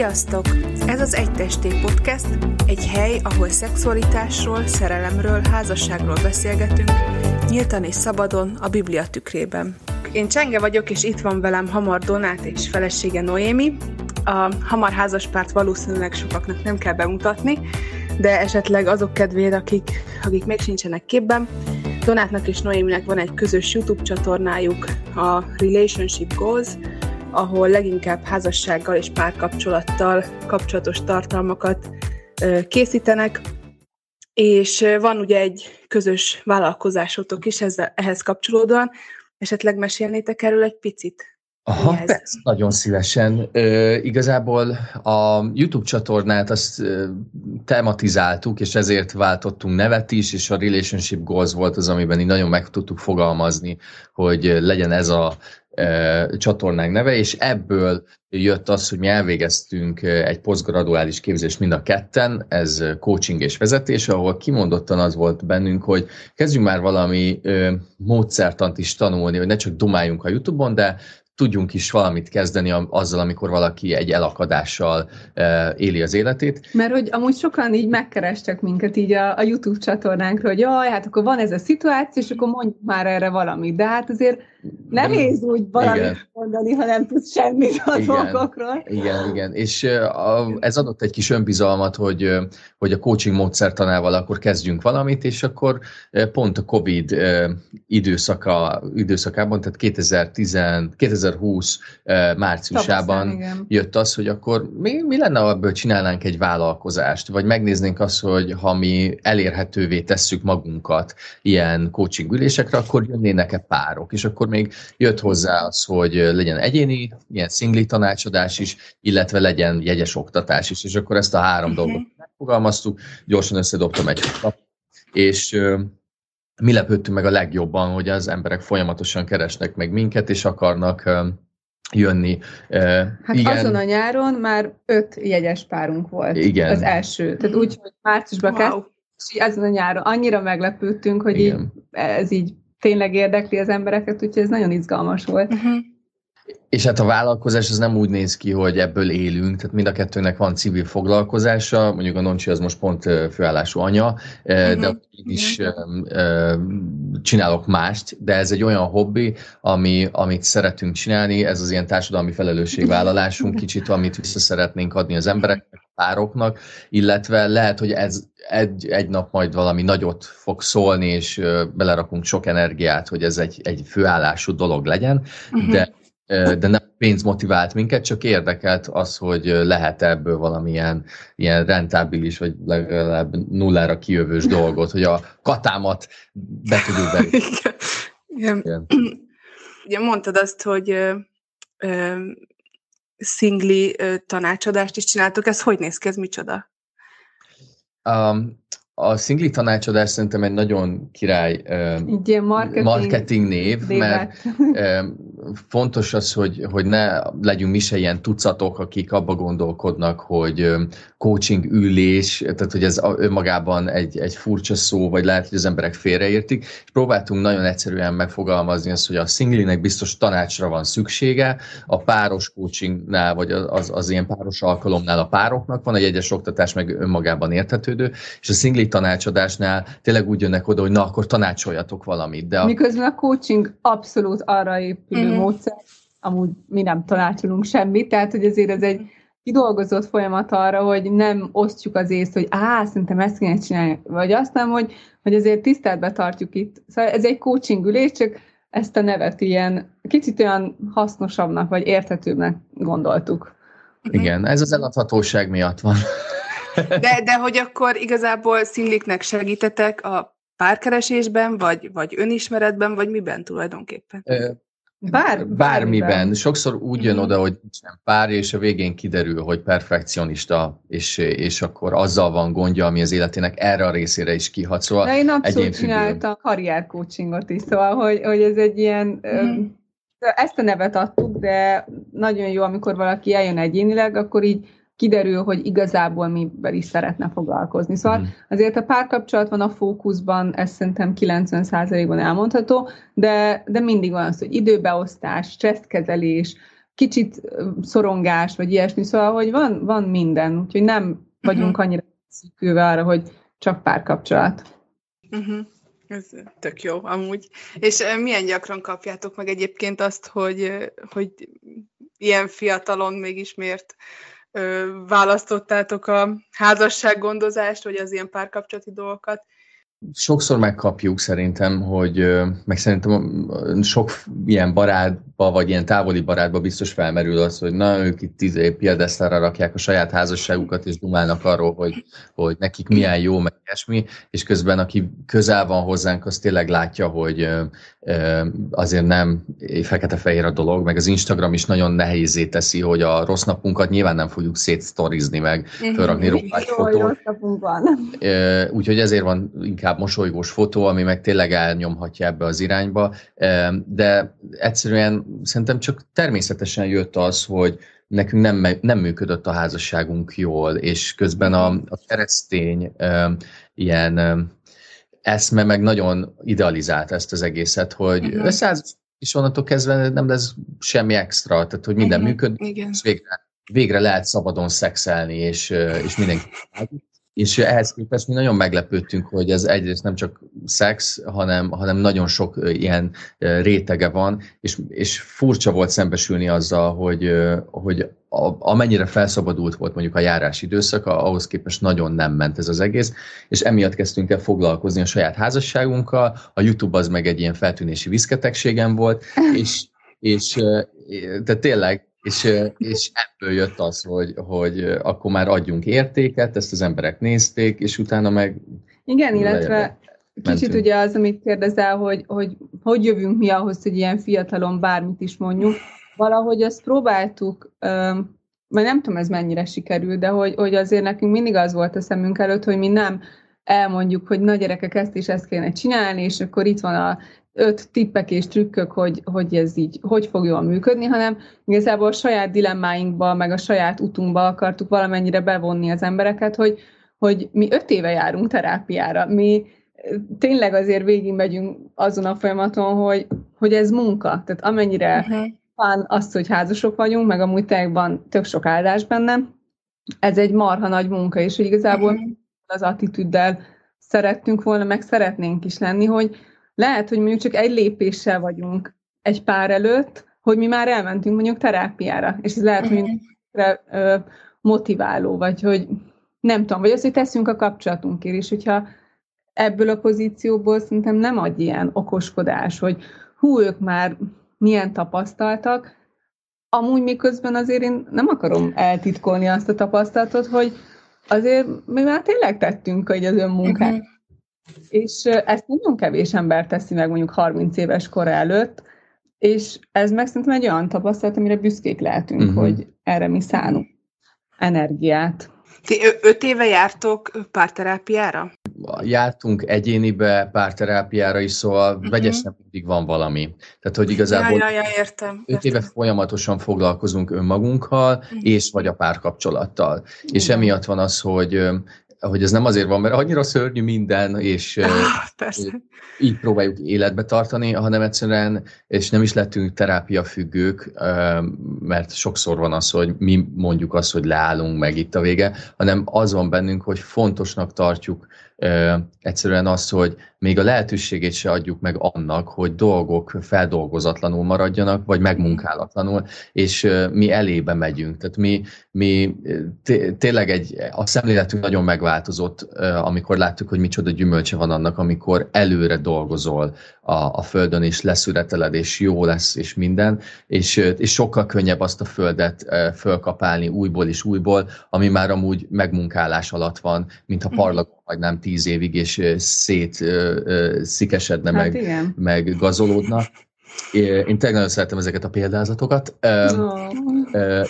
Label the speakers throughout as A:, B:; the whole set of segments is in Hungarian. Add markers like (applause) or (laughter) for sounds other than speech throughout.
A: Sziasztok! Ez az Egy Testé Podcast, egy hely, ahol szexualitásról, szerelemről, házasságról beszélgetünk, nyíltan és szabadon a Biblia tükrében. Én Csenge vagyok, és itt van velem Hamar Donát és felesége Noémi. A Hamar házaspárt valószínűleg sokaknak nem kell bemutatni, de esetleg azok kedvére, akik, akik még sincsenek képben, Donátnak és Noéminek van egy közös YouTube csatornájuk, a Relationship Goals, ahol leginkább házassággal és párkapcsolattal kapcsolatos tartalmakat készítenek, és van ugye egy közös vállalkozásotok is ezzel, ehhez kapcsolódóan. Esetleg mesélnétek erről egy picit?
B: Aha, persze, nagyon szívesen. Ö, igazából a YouTube csatornát azt ö, tematizáltuk, és ezért váltottunk nevet is, és a Relationship Goals volt az, amiben így nagyon meg tudtuk fogalmazni, hogy legyen ez a csatornánk neve, és ebből jött az, hogy mi elvégeztünk egy posztgraduális képzést mind a ketten, ez coaching és vezetés, ahol kimondottan az volt bennünk, hogy kezdjünk már valami módszertant is tanulni, hogy ne csak dumáljunk a YouTube-on, de tudjunk is valamit kezdeni azzal, amikor valaki egy elakadással éli az életét.
C: Mert hogy amúgy sokan így megkerestek minket így a, a YouTube csatornánkra, hogy jaj, hát akkor van ez a szituáció, és akkor mondjuk már erre valamit. De hát azért nehéz úgy valamit igen. mondani, ha nem tudsz semmit a igen. dolgokról.
B: Igen, igen. És ez adott egy kis önbizalmat, hogy, hogy a coaching módszertanával akkor kezdjünk valamit, és akkor pont a COVID időszaka, időszakában, tehát 2010, 2020 márciusában Tapasztán, jött az, hogy akkor mi, mi lenne, ha ebből csinálnánk egy vállalkozást, vagy megnéznénk azt, hogy ha mi elérhetővé tesszük magunkat ilyen coaching ülésekre, akkor jönnének-e párok, és akkor még jött hozzá az, hogy legyen egyéni, ilyen szingli tanácsadás is, illetve legyen jegyes oktatás is, és akkor ezt a három uh-huh. dolgot megfogalmaztuk, gyorsan összedobtam egy és mi lepődtünk meg a legjobban, hogy az emberek folyamatosan keresnek meg minket, és akarnak jönni.
C: Hát Igen. azon a nyáron már öt jegyes párunk volt. Igen. Az első. Tehát úgy, hogy márciusban wow. kezdtünk, és azon a nyáron annyira meglepődtünk, hogy így, ez így tényleg érdekli az embereket, úgyhogy ez nagyon izgalmas volt. Uh-huh.
B: És hát a vállalkozás az nem úgy néz ki, hogy ebből élünk, tehát mind a kettőnek van civil foglalkozása, mondjuk a Noncsi az most pont főállású anya, de én is csinálok mást, de ez egy olyan hobbi, ami, amit szeretünk csinálni, ez az ilyen társadalmi felelősségvállalásunk (laughs) kicsit, amit vissza szeretnénk adni az embereknek, pároknak, illetve lehet, hogy ez egy, egy nap majd valami nagyot fog szólni, és belerakunk sok energiát, hogy ez egy, egy főállású dolog legyen, uh-huh. de de nem pénz motivált minket, csak érdekelt az, hogy lehet ebből valamilyen ilyen rentábilis, vagy legalább nullára kijövős dolgot, hogy a katámat be tudjuk be. (laughs)
A: Igen. Igen. (clears throat) Ugye mondtad azt, hogy ö, ö, szingli ö, tanácsadást is csináltok, ez hogy néz ki, ez micsoda?
B: Um, a szingli tanácsadás szerintem egy nagyon király
C: uh, marketing,
B: marketing név, mert uh, fontos az, hogy, hogy ne legyünk mi se ilyen tucatok, akik abba gondolkodnak, hogy coaching ülés, tehát hogy ez önmagában egy, egy furcsa szó, vagy lehet, hogy az emberek félreértik, és próbáltunk nagyon egyszerűen megfogalmazni azt, hogy a szinglinek biztos tanácsra van szüksége, a páros coachingnál, vagy az, az, ilyen páros alkalomnál a pároknak van, egy egyes oktatás meg önmagában érthetődő, és a szingli tanácsadásnál tényleg úgy jönnek oda, hogy na, akkor tanácsoljatok valamit.
C: De a... Miközben a coaching abszolút arra épülő mm-hmm. módszer, amúgy mi nem tanácsolunk semmit, tehát hogy azért ez egy kidolgozott folyamat arra, hogy nem osztjuk az észt, hogy á, szerintem ezt kéne csinálni, vagy azt nem, hogy, hogy azért tiszteletbe tartjuk itt. Szóval ez egy coaching ülés, csak ezt a nevet ilyen kicsit olyan hasznosabbnak, vagy érthetőbbnek gondoltuk.
B: Igen, ez az eladhatóság miatt van.
A: De, de hogy akkor igazából szingliknek segítetek a párkeresésben, vagy, vagy önismeretben, vagy miben tulajdonképpen?
B: Bár, bármiben. Sokszor úgy jön mhm. oda, hogy nincsen pár, és a végén kiderül, hogy perfekcionista, és, és akkor azzal van gondja, ami az életének erre a részére is kihat. Szóval
C: De én abszolút csináltam karriercoachingot is, szóval, hogy, hogy ez egy ilyen... Mm. Ezt a nevet adtuk, de nagyon jó, amikor valaki eljön egyénileg, akkor így kiderül, hogy igazából mivel is szeretne foglalkozni. Szóval mm. azért a párkapcsolat van a fókuszban, ez szerintem 90%-ban elmondható, de, de mindig van az, hogy időbeosztás, stresszkezelés, kicsit szorongás, vagy ilyesmi, szóval, hogy van, van minden, úgyhogy nem vagyunk uh-huh. annyira szűkülve arra, hogy csak párkapcsolat.
A: Uh-huh. Ez tök jó, amúgy. És milyen gyakran kapjátok meg egyébként azt, hogy, hogy ilyen fiatalon mégis miért választottátok a házassággondozást, vagy az ilyen párkapcsolati dolgokat,
B: sokszor megkapjuk szerintem, hogy meg szerintem sok ilyen barátba, vagy ilyen távoli barátba biztos felmerül az, hogy na, ők itt tíz év piedesztára rakják a saját házasságukat, és dumálnak arról, hogy, hogy nekik milyen jó, meg ilyesmi, és közben aki közel van hozzánk, az tényleg látja, hogy azért nem fekete-fehér a dolog, meg az Instagram is nagyon nehézé teszi, hogy a rossz napunkat nyilván nem fogjuk szétsztorizni, meg felrakni róla egy fotót. Úgyhogy ezért van inkább mosolygós fotó, ami meg tényleg elnyomhatja ebbe az irányba, de egyszerűen szerintem csak természetesen jött az, hogy nekünk nem, nem működött a házasságunk jól, és közben a, a keresztény ilyen eszme meg nagyon idealizált ezt az egészet, hogy uh-huh. összeállsz, és onnantól kezdve nem lesz semmi extra, tehát hogy minden uh-huh. működik, és végre, végre lehet szabadon szexelni, és, és mindenki (laughs) és ehhez képest mi nagyon meglepődtünk, hogy ez egyrészt nem csak szex, hanem, hanem nagyon sok ilyen rétege van, és, és furcsa volt szembesülni azzal, hogy, hogy a, amennyire felszabadult volt mondjuk a járás időszaka, ahhoz képest nagyon nem ment ez az egész, és emiatt kezdtünk el foglalkozni a saját házasságunkkal, a YouTube az meg egy ilyen feltűnési viszketegségem volt, (laughs) és, és de tényleg és, és ebből jött az, hogy, hogy akkor már adjunk értéket, ezt az emberek nézték, és utána meg...
C: Igen, illetve kicsit mentünk. ugye az, amit kérdezel, hogy, hogy hogy jövünk mi ahhoz, hogy ilyen fiatalon bármit is mondjuk, valahogy azt próbáltuk, vagy nem tudom, ez mennyire sikerül, de hogy, hogy azért nekünk mindig az volt a szemünk előtt, hogy mi nem elmondjuk, hogy nagy gyerekek ezt is ezt kéne csinálni, és akkor itt van a öt tippek és trükkök, hogy, hogy ez így, hogy fog jól működni, hanem igazából a saját dilemmáinkba, meg a saját utunkba akartuk valamennyire bevonni az embereket, hogy, hogy mi öt éve járunk terápiára, mi tényleg azért végigmegyünk azon a folyamaton, hogy, hogy ez munka, tehát amennyire uh-huh. van az, hogy házasok vagyunk, meg amúgy tényleg van tök sok áldás benne, ez egy marha nagy munka, és hogy igazából uh-huh. az attitűddel szerettünk volna, meg szeretnénk is lenni, hogy, lehet, hogy mondjuk csak egy lépéssel vagyunk egy pár előtt, hogy mi már elmentünk mondjuk terápiára, és ez lehet, hogy motiváló, vagy hogy nem tudom, vagy az, hogy teszünk a kapcsolatunkért, és hogyha ebből a pozícióból szerintem nem ad ilyen okoskodás, hogy hú, ők már milyen tapasztaltak, amúgy miközben azért én nem akarom eltitkolni azt a tapasztalatot, hogy azért mi már tényleg tettünk hogy az önmunkát. Uh-huh. És ezt nagyon kevés ember teszi meg mondjuk 30 éves kor előtt, és ez meg szerintem egy olyan tapasztalat, amire büszkék lehetünk, uh-huh. hogy erre mi szánunk energiát.
A: Ti öt éve jártok párterápiára?
B: Jártunk egyénibe párterápiára is, szóval uh-huh. vegyesen mindig van valami. Tehát, hogy igazából
A: ja, ja, ja, értem,
B: öt éve folyamatosan foglalkozunk önmagunkkal, uh-huh. és vagy a párkapcsolattal. Uh-huh. És emiatt van az, hogy hogy ez nem azért van, mert annyira szörnyű minden, és ah, így próbáljuk életbe tartani, hanem egyszerűen, és nem is lettünk terápiafüggők, mert sokszor van az, hogy mi mondjuk azt, hogy leállunk meg itt a vége, hanem az van bennünk, hogy fontosnak tartjuk egyszerűen azt, hogy még a lehetőségét se adjuk meg annak, hogy dolgok feldolgozatlanul maradjanak, vagy megmunkálatlanul, és mi elébe megyünk. Tehát mi, mi tényleg egy, a szemléletünk nagyon megváltozott, amikor láttuk, hogy micsoda gyümölcse van annak, amikor előre dolgozol a, a földön, és leszüreteled, és jó lesz, és minden, és, és sokkal könnyebb azt a földet fölkapálni újból és újból, ami már amúgy megmunkálás alatt van, mint ha mhm. parlagon nem tíz évig, és szét szikesedne, hát meg, meg gazolódna. Én tényleg nagyon szeretem ezeket a példázatokat. Oh.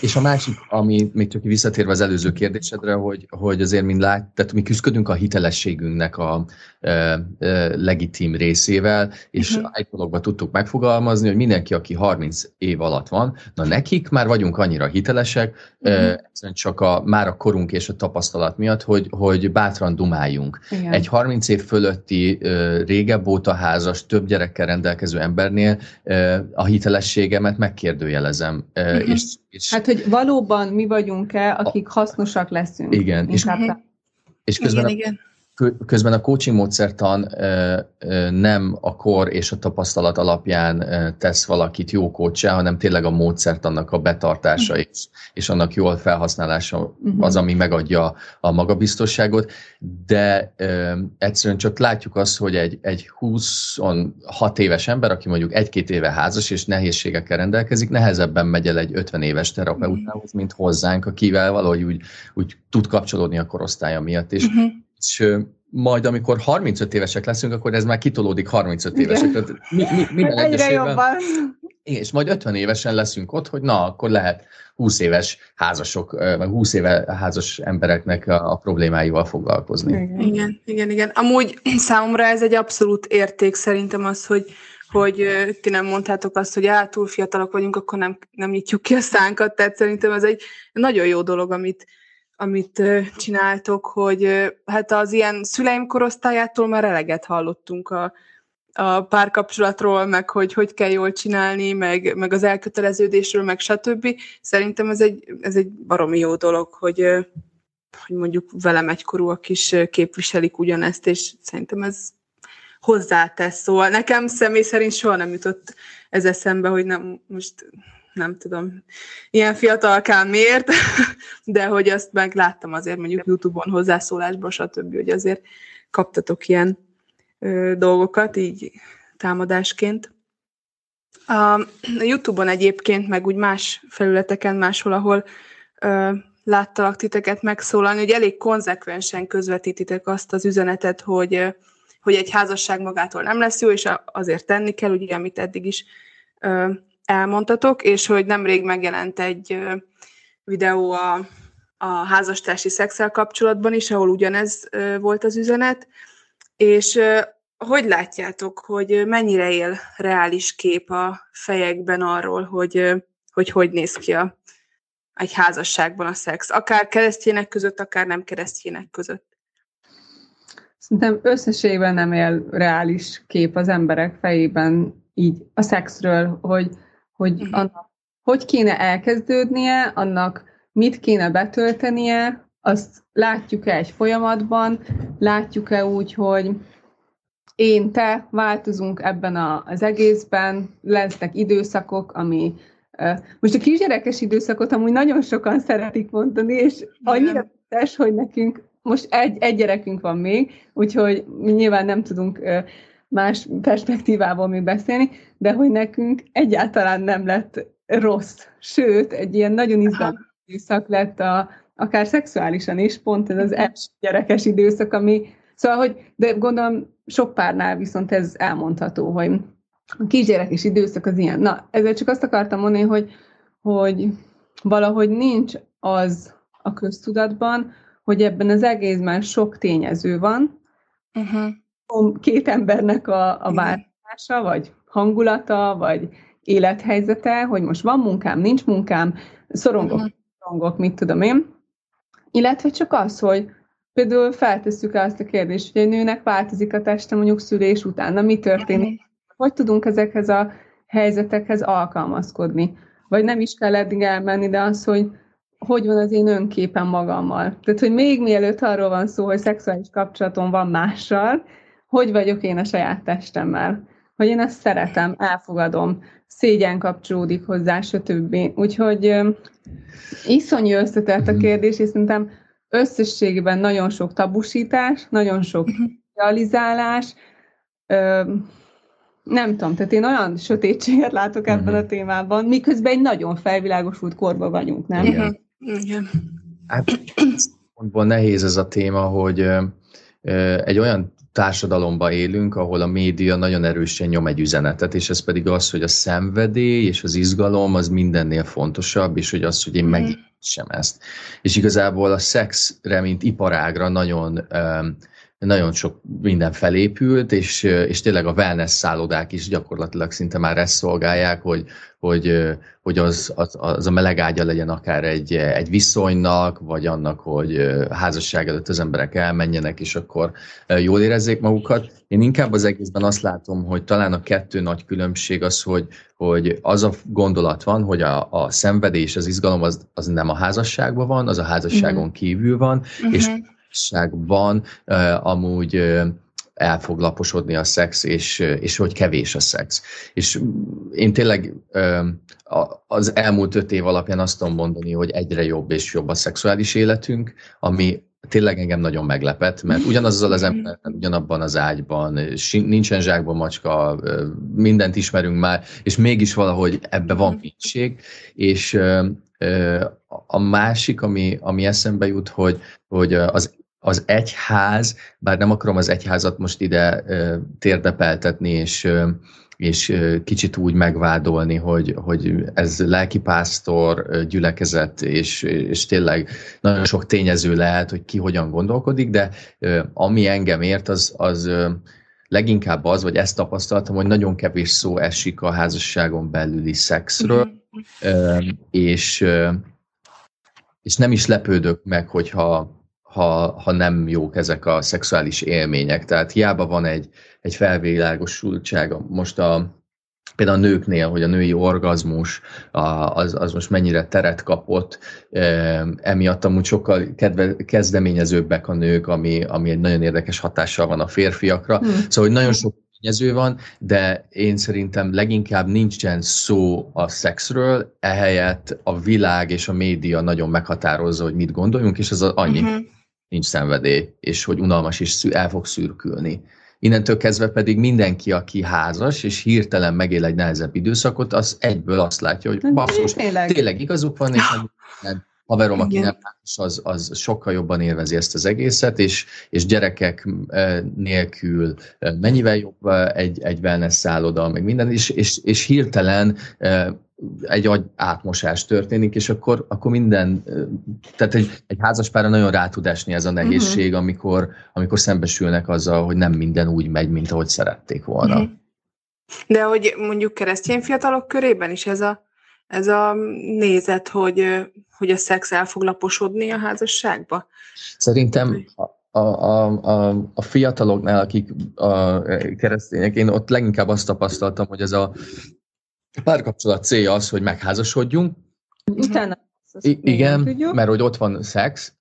B: És a másik, ami még csak visszatérve az előző kérdésedre, hogy, hogy azért mind lát, tehát mi küzdködünk a hitelességünknek a e, e, legitim részével, és uh-huh. egy dologban tudtuk megfogalmazni, hogy mindenki, aki 30 év alatt van, na nekik már vagyunk annyira hitelesek, uh-huh. e, csak a, már a korunk és a tapasztalat miatt, hogy, hogy bátran dumáljunk. Igen. Egy 30 év fölötti régebb óta házas, több gyerekkel rendelkező embernél a hitelességemet megkérdőjelezem. Uh-huh. És,
C: és, hát, hogy valóban mi vagyunk-e, akik hasznosak leszünk.
B: Igen. És, és közben igen, a, igen közben a coaching módszertan nem a kor és a tapasztalat alapján tesz valakit jó coachá, hanem tényleg a módszertannak a betartása uh-huh. és, és annak jól felhasználása uh-huh. az, ami megadja a magabiztosságot, de egyszerűen csak látjuk azt, hogy egy, egy 26 éves ember, aki mondjuk egy-két éve házas és nehézségekkel rendelkezik, nehezebben megy el egy 50 éves terapeutához, mint hozzánk, akivel valahogy úgy, úgy tud kapcsolódni a korosztálya miatt, és uh-huh és majd amikor 35 évesek leszünk, akkor ez már kitolódik 35 évesek. Tehát mi, mi, minden
C: Egyre jobban.
B: És majd 50 évesen leszünk ott, hogy na, akkor lehet 20 éves házasok, meg 20 éve házas embereknek a, a problémáival foglalkozni.
A: Igen. igen, igen, igen. Amúgy (clears throat) számomra ez egy abszolút érték szerintem az, hogy hogy ti nem mondtátok azt, hogy á, túl fiatalok vagyunk, akkor nem, nem nyitjuk ki a szánkat, tehát szerintem ez egy nagyon jó dolog, amit, amit csináltok, hogy hát az ilyen szüleim korosztályától már eleget hallottunk a, a párkapcsolatról, meg hogy hogy kell jól csinálni, meg, meg az elköteleződésről, meg stb. Szerintem ez egy, ez egy baromi jó dolog, hogy, hogy mondjuk velem egykorúak is képviselik ugyanezt, és szerintem ez hozzátesz. Szóval nekem személy szerint soha nem jutott ez eszembe, hogy nem, most nem tudom, ilyen fiatalkán miért, (laughs) de hogy azt meg láttam azért mondjuk YouTube-on hozzászólásban, stb., hogy azért kaptatok ilyen ö, dolgokat, így támadásként. A, YouTube-on egyébként, meg úgy más felületeken, máshol, ahol ö, láttalak titeket megszólalni, hogy elég konzekvensen közvetítitek azt az üzenetet, hogy, hogy egy házasság magától nem lesz jó, és azért tenni kell, ugye, amit eddig is ö, elmondtatok, és hogy nemrég megjelent egy videó a, a házastársi szexel kapcsolatban is, ahol ugyanez volt az üzenet, és hogy látjátok, hogy mennyire él reális kép a fejekben arról, hogy hogy, hogy néz ki a, egy házasságban a szex, akár keresztjének között, akár nem keresztjének között?
C: Szerintem összességében nem él reális kép az emberek fejében így a szexről, hogy hogy uh-huh. annak hogy kéne elkezdődnie, annak mit kéne betöltenie, azt látjuk-e egy folyamatban, látjuk-e úgy, hogy én, te változunk ebben a, az egészben, lesznek időszakok, ami most a kisgyerekes időszakot amúgy nagyon sokan szeretik mondani, és annyira tesz, hogy nekünk most egy, egy gyerekünk van még, úgyhogy mi nyilván nem tudunk más perspektívából még beszélni, de hogy nekünk egyáltalán nem lett rossz. Sőt, egy ilyen nagyon izgalmas időszak lett a, akár szexuálisan is, pont ez az első gyerekes időszak, ami, szóval, hogy, de gondolom sok párnál viszont ez elmondható, hogy a kisgyerekes időszak az ilyen. Na, ezzel csak azt akartam mondani, hogy, hogy valahogy nincs az a köztudatban, hogy ebben az egészben sok tényező van, uh-huh két embernek a, a változása, vagy hangulata, vagy élethelyzete, hogy most van munkám, nincs munkám, szorongok, szorongok, mit tudom én. Illetve csak az, hogy például feltesszük azt a kérdést, hogy egy nőnek változik a teste mondjuk szülés után, na mi történik? Hogy tudunk ezekhez a helyzetekhez alkalmazkodni? Vagy nem is kell eddig elmenni, de az, hogy hogy van az én önképen magammal. Tehát, hogy még mielőtt arról van szó, hogy szexuális kapcsolatom van mással, hogy vagyok én a saját testemmel, hogy én ezt szeretem, elfogadom, szégyen kapcsolódik hozzá, stb. Úgyhogy iszonyú összetett a mhm. kérdés, és szerintem összességében nagyon sok tabusítás, nagyon sok mhm. realizálás, nem tudom, tehát én olyan sötétséget látok ebben uh-huh. a témában, miközben egy nagyon felvilágosult korban vagyunk, nem? Igen.
A: Igen.
B: Hát, (clears throat) pontból nehéz ez a téma, hogy egy olyan társadalomban élünk, ahol a média nagyon erősen nyom egy üzenetet, és ez pedig az, hogy a szenvedély és az izgalom az mindennél fontosabb, és hogy az, hogy én mhm. megítsem ezt. És igazából a szexre, mint iparágra nagyon um, nagyon sok minden felépült, és, és tényleg a wellness szállodák is gyakorlatilag szinte már ezt szolgálják, hogy, hogy, hogy az, az, az a meleg ágya legyen akár egy, egy viszonynak, vagy annak, hogy házasság előtt az emberek elmenjenek, és akkor jól érezzék magukat. Én inkább az egészben azt látom, hogy talán a kettő nagy különbség az, hogy, hogy az a gondolat van, hogy a, a szenvedés, az izgalom az, az nem a házasságban van, az a házasságon uh-huh. kívül van, uh-huh. és uh, amúgy el fog laposodni a szex, és, és hogy kevés a szex. És én tényleg az elmúlt öt év alapján azt tudom mondani, hogy egyre jobb és jobb a szexuális életünk, ami tényleg engem nagyon meglepett, mert ugyanazzal az ember, ugyanabban az ágyban, nincsen zsákban macska, mindent ismerünk már, és mégis valahogy ebbe van mintség, és a másik, ami, ami eszembe jut, hogy, hogy az az egyház, bár nem akarom az egyházat most ide térdepeltetni, és, és kicsit úgy megvádolni, hogy, hogy ez lelkipásztor gyülekezet, és, és tényleg nagyon sok tényező lehet, hogy ki hogyan gondolkodik, de ami engem ért, az, az leginkább az, vagy ezt tapasztaltam, hogy nagyon kevés szó esik a házasságon belüli szexről, mm-hmm. és, és nem is lepődök meg, hogyha ha, ha nem jók ezek a szexuális élmények. Tehát hiába van egy, egy felvilágosultság most a, például a nőknél, hogy a női orgazmus az, az most mennyire teret kapott, emiatt amúgy sokkal kedve, kezdeményezőbbek a nők, ami, ami egy nagyon érdekes hatással van a férfiakra. Hmm. Szóval, hogy nagyon sok tényező van, de én szerintem leginkább nincsen szó a szexről, ehelyett a világ és a média nagyon meghatározza, hogy mit gondoljunk, és az annyi. Uh-huh nincs szenvedély, és hogy unalmas is el fog szürkülni. Innentől kezdve pedig mindenki, aki házas, és hirtelen megél egy nehezebb időszakot, az egyből azt látja, hogy basszus, tényleg. tényleg igazuk van, és nem, haverom, aki nem házas, az, az sokkal jobban élvezi ezt az egészet, és, és gyerekek eh, nélkül eh, mennyivel jobb eh, egy, egy wellness szálloda, meg minden, és, és, és hirtelen egy agy átmosás történik, és akkor, akkor minden, tehát egy, egy házaspára nagyon rá tud esni ez a nehézség, uh-huh. amikor, amikor szembesülnek azzal, hogy nem minden úgy megy, mint ahogy szerették volna. Uh-huh.
A: De hogy mondjuk keresztény fiatalok körében is ez a, ez a nézet, hogy, hogy a szex el fog laposodni a házasságba?
B: Szerintem a, a, a, a fiataloknál, akik a keresztények, én ott leginkább azt tapasztaltam, hogy ez a a párkapcsolat célja az, hogy megházasodjunk.
C: Utána
B: I- igen, tudjuk. mert hogy ott van szex,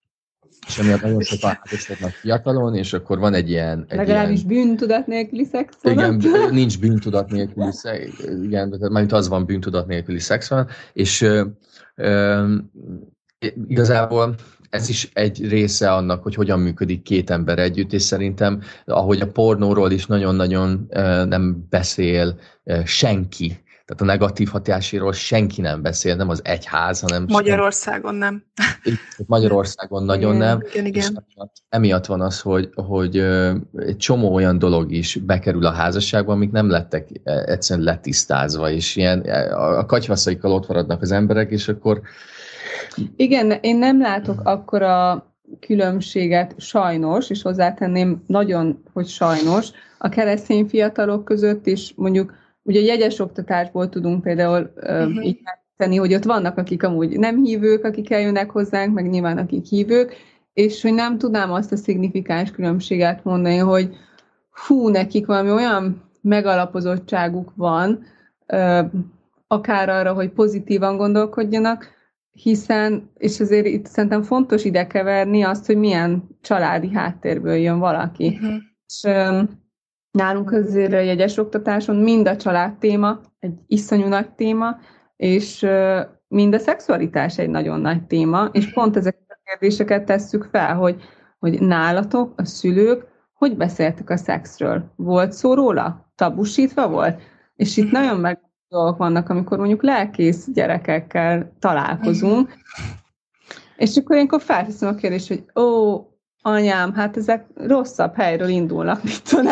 B: és amiatt nagyon sokan házasodnak fiatalon, és akkor van egy ilyen... Egy
C: Legalábbis ilyen, bűntudat nélküli szex
B: Igen, (laughs) nincs bűntudat nélküli szex, igen, mert az van bűntudat nélküli szex van, és ö, ö, igazából ez is egy része annak, hogy hogyan működik két ember együtt, és szerintem, ahogy a pornóról is nagyon-nagyon nem beszél senki, tehát a negatív hatáséról senki nem beszél, nem az egyház, hanem...
A: Magyarországon nem.
B: Magyarországon nagyon igen, nem. Igen, igen. És emiatt, emiatt van az, hogy, hogy egy csomó olyan dolog is bekerül a házasságba, amik nem lettek egyszerűen letisztázva, és ilyen a katyvaszaikkal ott maradnak az emberek, és akkor...
C: Igen, én nem látok akkora különbséget sajnos, és hozzátenném nagyon, hogy sajnos, a keresztény fiatalok között is mondjuk Ugye jegyes oktatásból tudunk például uh-huh. így tenni, hogy ott vannak, akik amúgy nem hívők, akik eljönnek hozzánk, meg nyilván akik hívők, és hogy nem tudnám azt a szignifikáns különbséget mondani, hogy hú, nekik valami olyan megalapozottságuk van, akár arra, hogy pozitívan gondolkodjanak, hiszen, és azért itt szerintem fontos ide keverni azt, hogy milyen családi háttérből jön valaki. Uh-huh. És Nálunk azért a jegyes oktatáson mind a család téma, egy iszonyú nagy téma, és mind a szexualitás egy nagyon nagy téma, és pont ezeket a kérdéseket tesszük fel, hogy, hogy nálatok, a szülők, hogy beszéltek a szexről? Volt szó róla? Tabusítva volt? És itt nagyon meg dolgok vannak, amikor mondjuk lelkész gyerekekkel találkozunk, és akkor ilyenkor felteszem a kérdést, hogy ó, anyám, hát ezek rosszabb helyről indulnak, mit tudom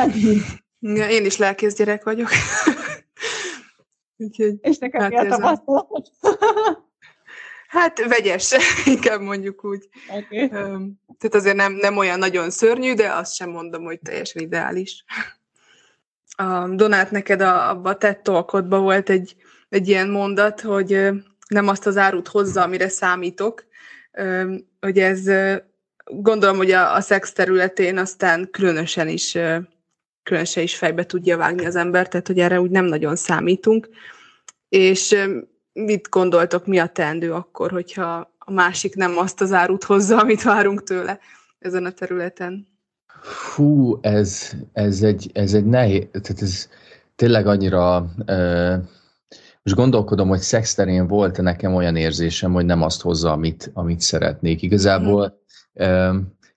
A: ja, Én is lelkész gyerek vagyok. (laughs)
C: Úgyhogy, És nekem hát mi a tapasztalat?
A: Hát vegyes, (laughs) inkább mondjuk úgy. Okay. Tehát azért nem, nem olyan nagyon szörnyű, de azt sem mondom, hogy teljesen ideális. A Donát, neked a, abba tett tolkodba volt egy, egy ilyen mondat, hogy nem azt az árut hozza, amire számítok, hogy ez gondolom, hogy a, a szex területén aztán különösen is különösen is fejbe tudja vágni az ember, tehát hogy erre úgy nem nagyon számítunk. És mit gondoltok, mi a teendő akkor, hogyha a másik nem azt az árut hozza, amit várunk tőle ezen a területen?
B: Hú, ez, ez, egy, ez egy nehéz, tehát ez tényleg annyira, uh, most gondolkodom, hogy szex terén volt-e nekem olyan érzésem, hogy nem azt hozza, amit, amit szeretnék. Igazából uh,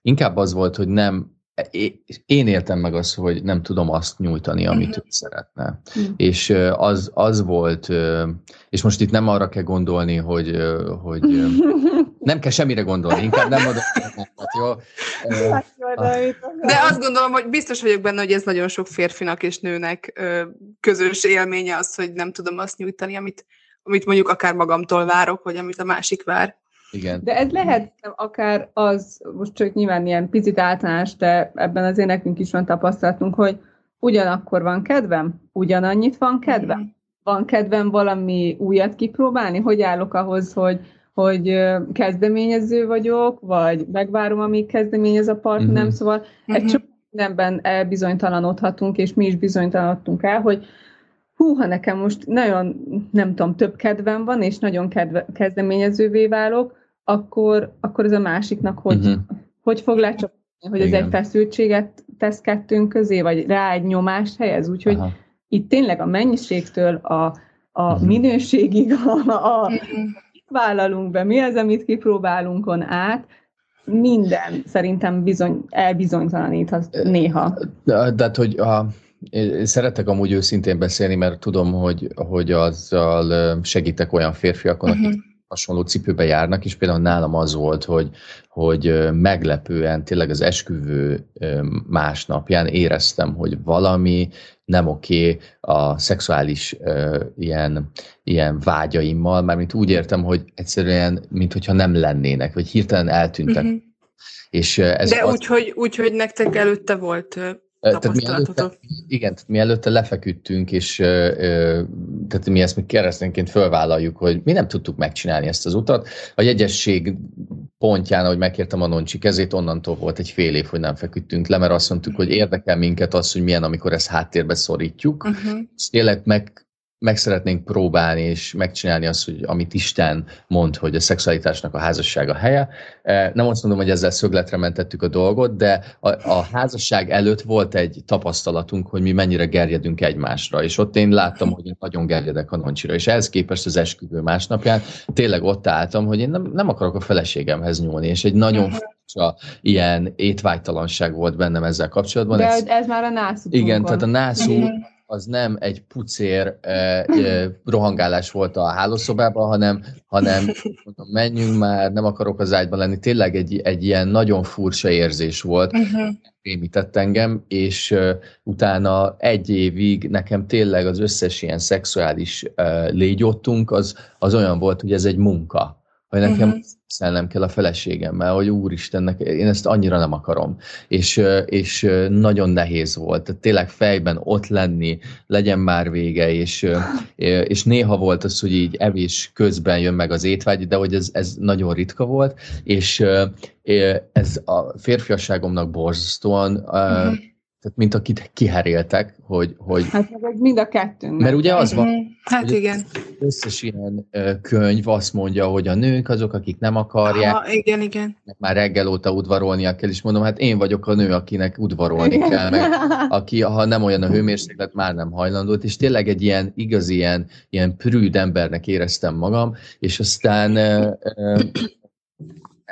B: inkább az volt, hogy nem én éltem meg azt, hogy nem tudom azt nyújtani, amit uh-huh. ő szeretne. Uh-huh. És az, az volt, és most itt nem arra kell gondolni, hogy, hogy (laughs) nem kell semmire gondolni, inkább nem adok jó?
A: De azt gondolom, hogy biztos vagyok benne, hogy ez nagyon sok férfinak és nőnek közös élménye az, hogy nem tudom azt nyújtani, amit, amit mondjuk akár magamtól várok, vagy amit a másik vár.
B: Igen.
C: De ez lehet akár az, most csak nyilván ilyen picit általános, de ebben azért nekünk is van tapasztalatunk, hogy ugyanakkor van kedvem, ugyanannyit van kedvem. Mm. Van kedvem valami újat kipróbálni? Hogy állok ahhoz, hogy, hogy kezdeményező vagyok, vagy megvárom, amíg kezdeményez a partnerem, mm-hmm. szóval mm-hmm. egy csak mindenben elbizonytalanodhatunk, és mi is bizonytalanodtunk el, hogy hú, ha nekem most nagyon, nem tudom, több kedvem van, és nagyon kedve, kezdeményezővé válok, akkor, akkor ez a másiknak hogy, uh-huh. hogy fog lecsapni, hogy Igen. ez egy feszültséget tesz kettőnk közé, vagy rá egy nyomást helyez, úgyhogy Aha. itt tényleg a mennyiségtől a, a uh-huh. minőségig, a, a, uh-huh. vállalunk be, mi az, amit kipróbálunk át, minden szerintem bizony, elbizonytalanít néha.
B: De, de hát, hogy a, én szeretek amúgy őszintén beszélni, mert tudom, hogy, hogy azzal segítek olyan férfiakon, uh-huh. akik hasonló cipőbe járnak, és például nálam az volt, hogy, hogy meglepően tényleg az esküvő másnapján éreztem, hogy valami nem oké a szexuális ilyen, ilyen vágyaimmal, mármint úgy értem, hogy egyszerűen, mintha nem lennének, vagy hirtelen eltűntek. Uh-huh.
A: És, ez De az... úgy, hogy, úgy, hogy nektek előtte volt
B: tehát mi előtte, igen, tehát mi előtte lefeküdtünk, és tehát mi ezt még keresztényként fölvállaljuk, hogy mi nem tudtuk megcsinálni ezt az utat. A jegyesség pontján, ahogy megkértem a Noncsi kezét, onnantól volt egy fél év, hogy nem feküdtünk le, mert azt mondtuk, hogy érdekel minket az, hogy milyen, amikor ezt háttérbe szorítjuk. Uh-huh. És tényleg meg meg szeretnénk próbálni és megcsinálni azt, hogy amit Isten mond, hogy a szexualitásnak a házasság a helye. E, nem azt mondom, hogy ezzel szögletre mentettük a dolgot, de a, a házasság előtt volt egy tapasztalatunk, hogy mi mennyire gerjedünk egymásra, és ott én láttam, hogy én nagyon gerjedek a noncsira, és ehhez képest az esküvő másnapján tényleg ott álltam, hogy én nem, nem akarok a feleségemhez nyúlni, és egy nagyon furcsa ilyen étvágytalanság volt bennem ezzel kapcsolatban.
C: De ez, ez már a nászú.
B: Igen, tehát a nászú az nem egy pucér eh, eh, rohangálás volt a hálószobában, hanem, hanem mondom, menjünk már, nem akarok az ágyban lenni. Tényleg egy, egy ilyen nagyon furcsa érzés volt, uh-huh. rémített engem, és uh, utána egy évig nekem tényleg az összes ilyen szexuális uh, légyottunk, az, az olyan volt, hogy ez egy munka hogy nekem uh-huh. szennem kell a feleségemmel, hogy úristennek, én ezt annyira nem akarom. És, és nagyon nehéz volt. Tehát tényleg fejben ott lenni, legyen már vége, és, (laughs) és néha volt az, hogy így evés közben jön meg az étvágy, de hogy ez, ez nagyon ritka volt, és ez a férfiasságomnak borzasztóan uh-huh tehát mint akit kiheréltek, hogy... hogy
C: hát ez mind a kettőnk.
B: Mert ugye az van,
A: hát hogy igen.
B: összes ilyen könyv azt mondja, hogy a nők azok, akik nem akarják.
A: Ha, igen, igen.
B: Már reggel óta udvarolnia kell, és mondom, hát én vagyok a nő, akinek udvarolni kell, meg aki, ha nem olyan a hőmérséklet, már nem hajlandó, és tényleg egy ilyen igazi, ilyen, ilyen prűd embernek éreztem magam, és aztán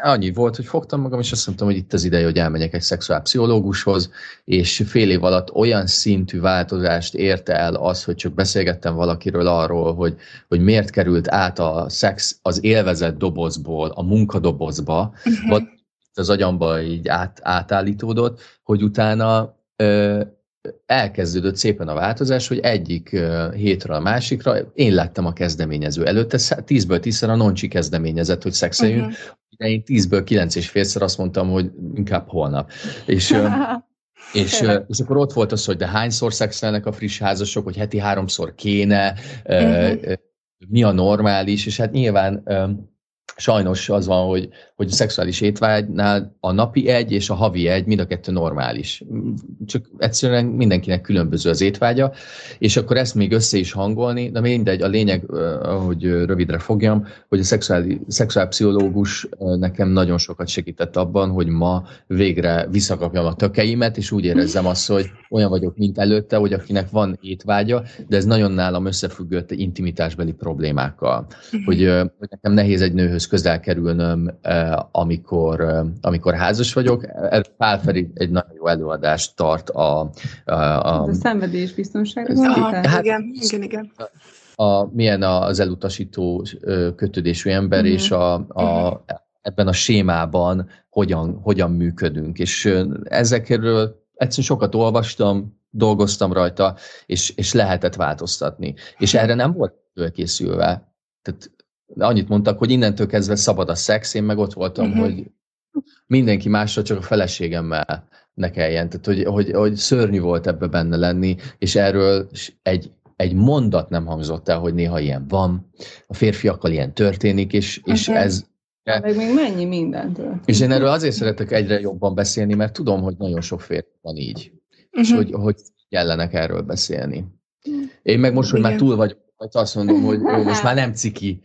B: annyi volt, hogy fogtam magam, és azt mondtam, hogy itt az ideje, hogy elmenjek egy szexuálpszichológushoz, és fél év alatt olyan szintű változást érte el az, hogy csak beszélgettem valakiről arról, hogy, hogy miért került át a szex az élvezett dobozból a munkadobozba, uh-huh. vagy az agyamba így át, átállítódott, hogy utána ö, elkezdődött szépen a változás, hogy egyik hétre a másikra én lettem a kezdeményező. Előtte 10-ből 10 a Noncsi kezdeményezett, hogy szexeljünk, uh-huh. én 10-ből 9 és félszer azt mondtam, hogy inkább holnap. És (laughs) És, és akkor ott volt az, hogy de hányszor szexelnek a friss házasok, hogy heti háromszor kéne, uh-huh. mi a normális, és hát nyilván sajnos az van, hogy, hogy a szexuális étvágynál a napi egy és a havi egy mind a kettő normális. Csak egyszerűen mindenkinek különböző az étvágya, és akkor ezt még össze is hangolni, de mindegy, a lényeg, hogy rövidre fogjam, hogy a szexuális, szexuálpszichológus nekem nagyon sokat segített abban, hogy ma végre visszakapjam a tökeimet, és úgy érezzem azt, hogy olyan vagyok, mint előtte, hogy akinek van étvágya, de ez nagyon nálam összefüggött intimitásbeli problémákkal. Hogy, hogy nekem nehéz egy nőhöz közel kerülnöm, amikor, amikor házas vagyok. Pál Feri egy nagyon jó előadást tart a...
C: A, a, a szenvedésbiztonságról?
A: Hát, igen, igen, igen.
B: A, milyen az elutasító kötődésű ember, uh-huh. és a, a, uh-huh. ebben a sémában hogyan, hogyan működünk. És ezekről egyszerűen sokat olvastam, dolgoztam rajta, és, és lehetett változtatni. És erre nem volt fölkészülve. Tehát annyit mondtak, hogy innentől kezdve szabad a szex, én meg ott voltam, uh-huh. hogy mindenki másra, csak a feleségemmel ne kelljen. Tehát, hogy, hogy, hogy szörnyű volt ebbe benne lenni, és erről egy, egy mondat nem hangzott el, hogy néha ilyen van, a férfiakkal ilyen történik, és, és okay. ez...
C: Meg még mennyi mindent
B: És én erről azért szeretek egyre jobban beszélni, mert tudom, hogy nagyon sok férfi van így, uh-huh. és hogy, hogy kellenek erről beszélni. Én meg most, hogy már túl vagyok vagy azt mondom, hogy jó, most már nem ciki.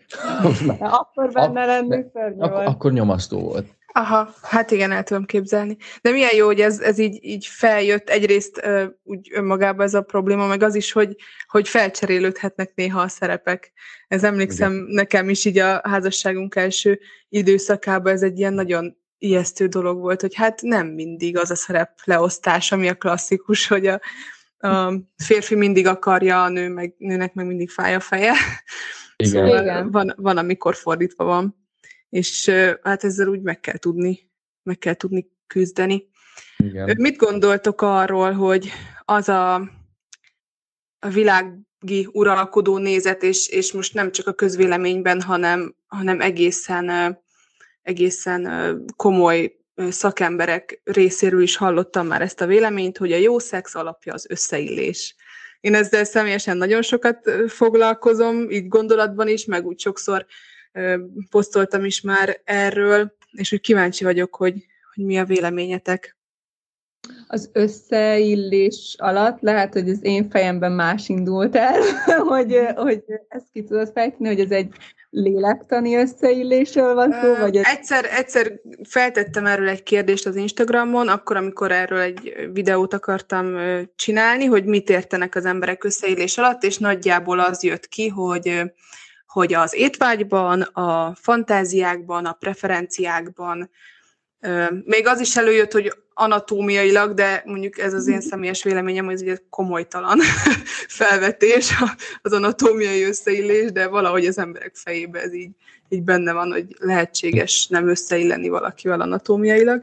C: már, akkor benne lenni szörnyű
B: ak- volt. Akkor nyomasztó volt.
A: Aha, hát igen, el tudom képzelni. De milyen jó, hogy ez, ez így, így feljött egyrészt uh, úgy önmagában ez a probléma, meg az is, hogy, hogy felcserélődhetnek néha a szerepek. Ez emlékszem igen. nekem is így a házasságunk első időszakában ez egy ilyen nagyon ijesztő dolog volt, hogy hát nem mindig az a szerep leosztás, ami a klasszikus, hogy a, a férfi mindig akarja, a nő meg, nőnek meg mindig fáj a feje. Igen. Szóval Igen. Van, van, amikor fordítva van. És hát ezzel úgy meg kell tudni, meg kell tudni küzdeni. Igen. Mit gondoltok arról, hogy az a, a világi uralkodó nézet, és, és most nem csak a közvéleményben, hanem, hanem egészen, egészen komoly szakemberek részéről is hallottam már ezt a véleményt, hogy a jó szex alapja az összeillés. Én ezzel személyesen nagyon sokat foglalkozom, így gondolatban is, meg úgy sokszor posztoltam is már erről, és úgy kíváncsi vagyok, hogy, hogy mi a véleményetek.
C: Az összeillés alatt lehet, hogy az én fejemben más indult el, (laughs) hogy, hogy ezt ki tudod fejteni, hogy ez egy lélektani összeillésről van szó? Vagy
A: ez... egyszer, egyszer feltettem erről egy kérdést az Instagramon, akkor, amikor erről egy videót akartam csinálni, hogy mit értenek az emberek összeillés alatt, és nagyjából az jött ki, hogy hogy az étvágyban, a fantáziákban, a preferenciákban, még az is előjött, hogy anatómiailag, de mondjuk ez az én személyes véleményem, hogy ez egy komolytalan (laughs) felvetés, az anatómiai összeillés, de valahogy az emberek fejébe ez így, így benne van, hogy lehetséges nem összeilleni valakivel anatómiailag.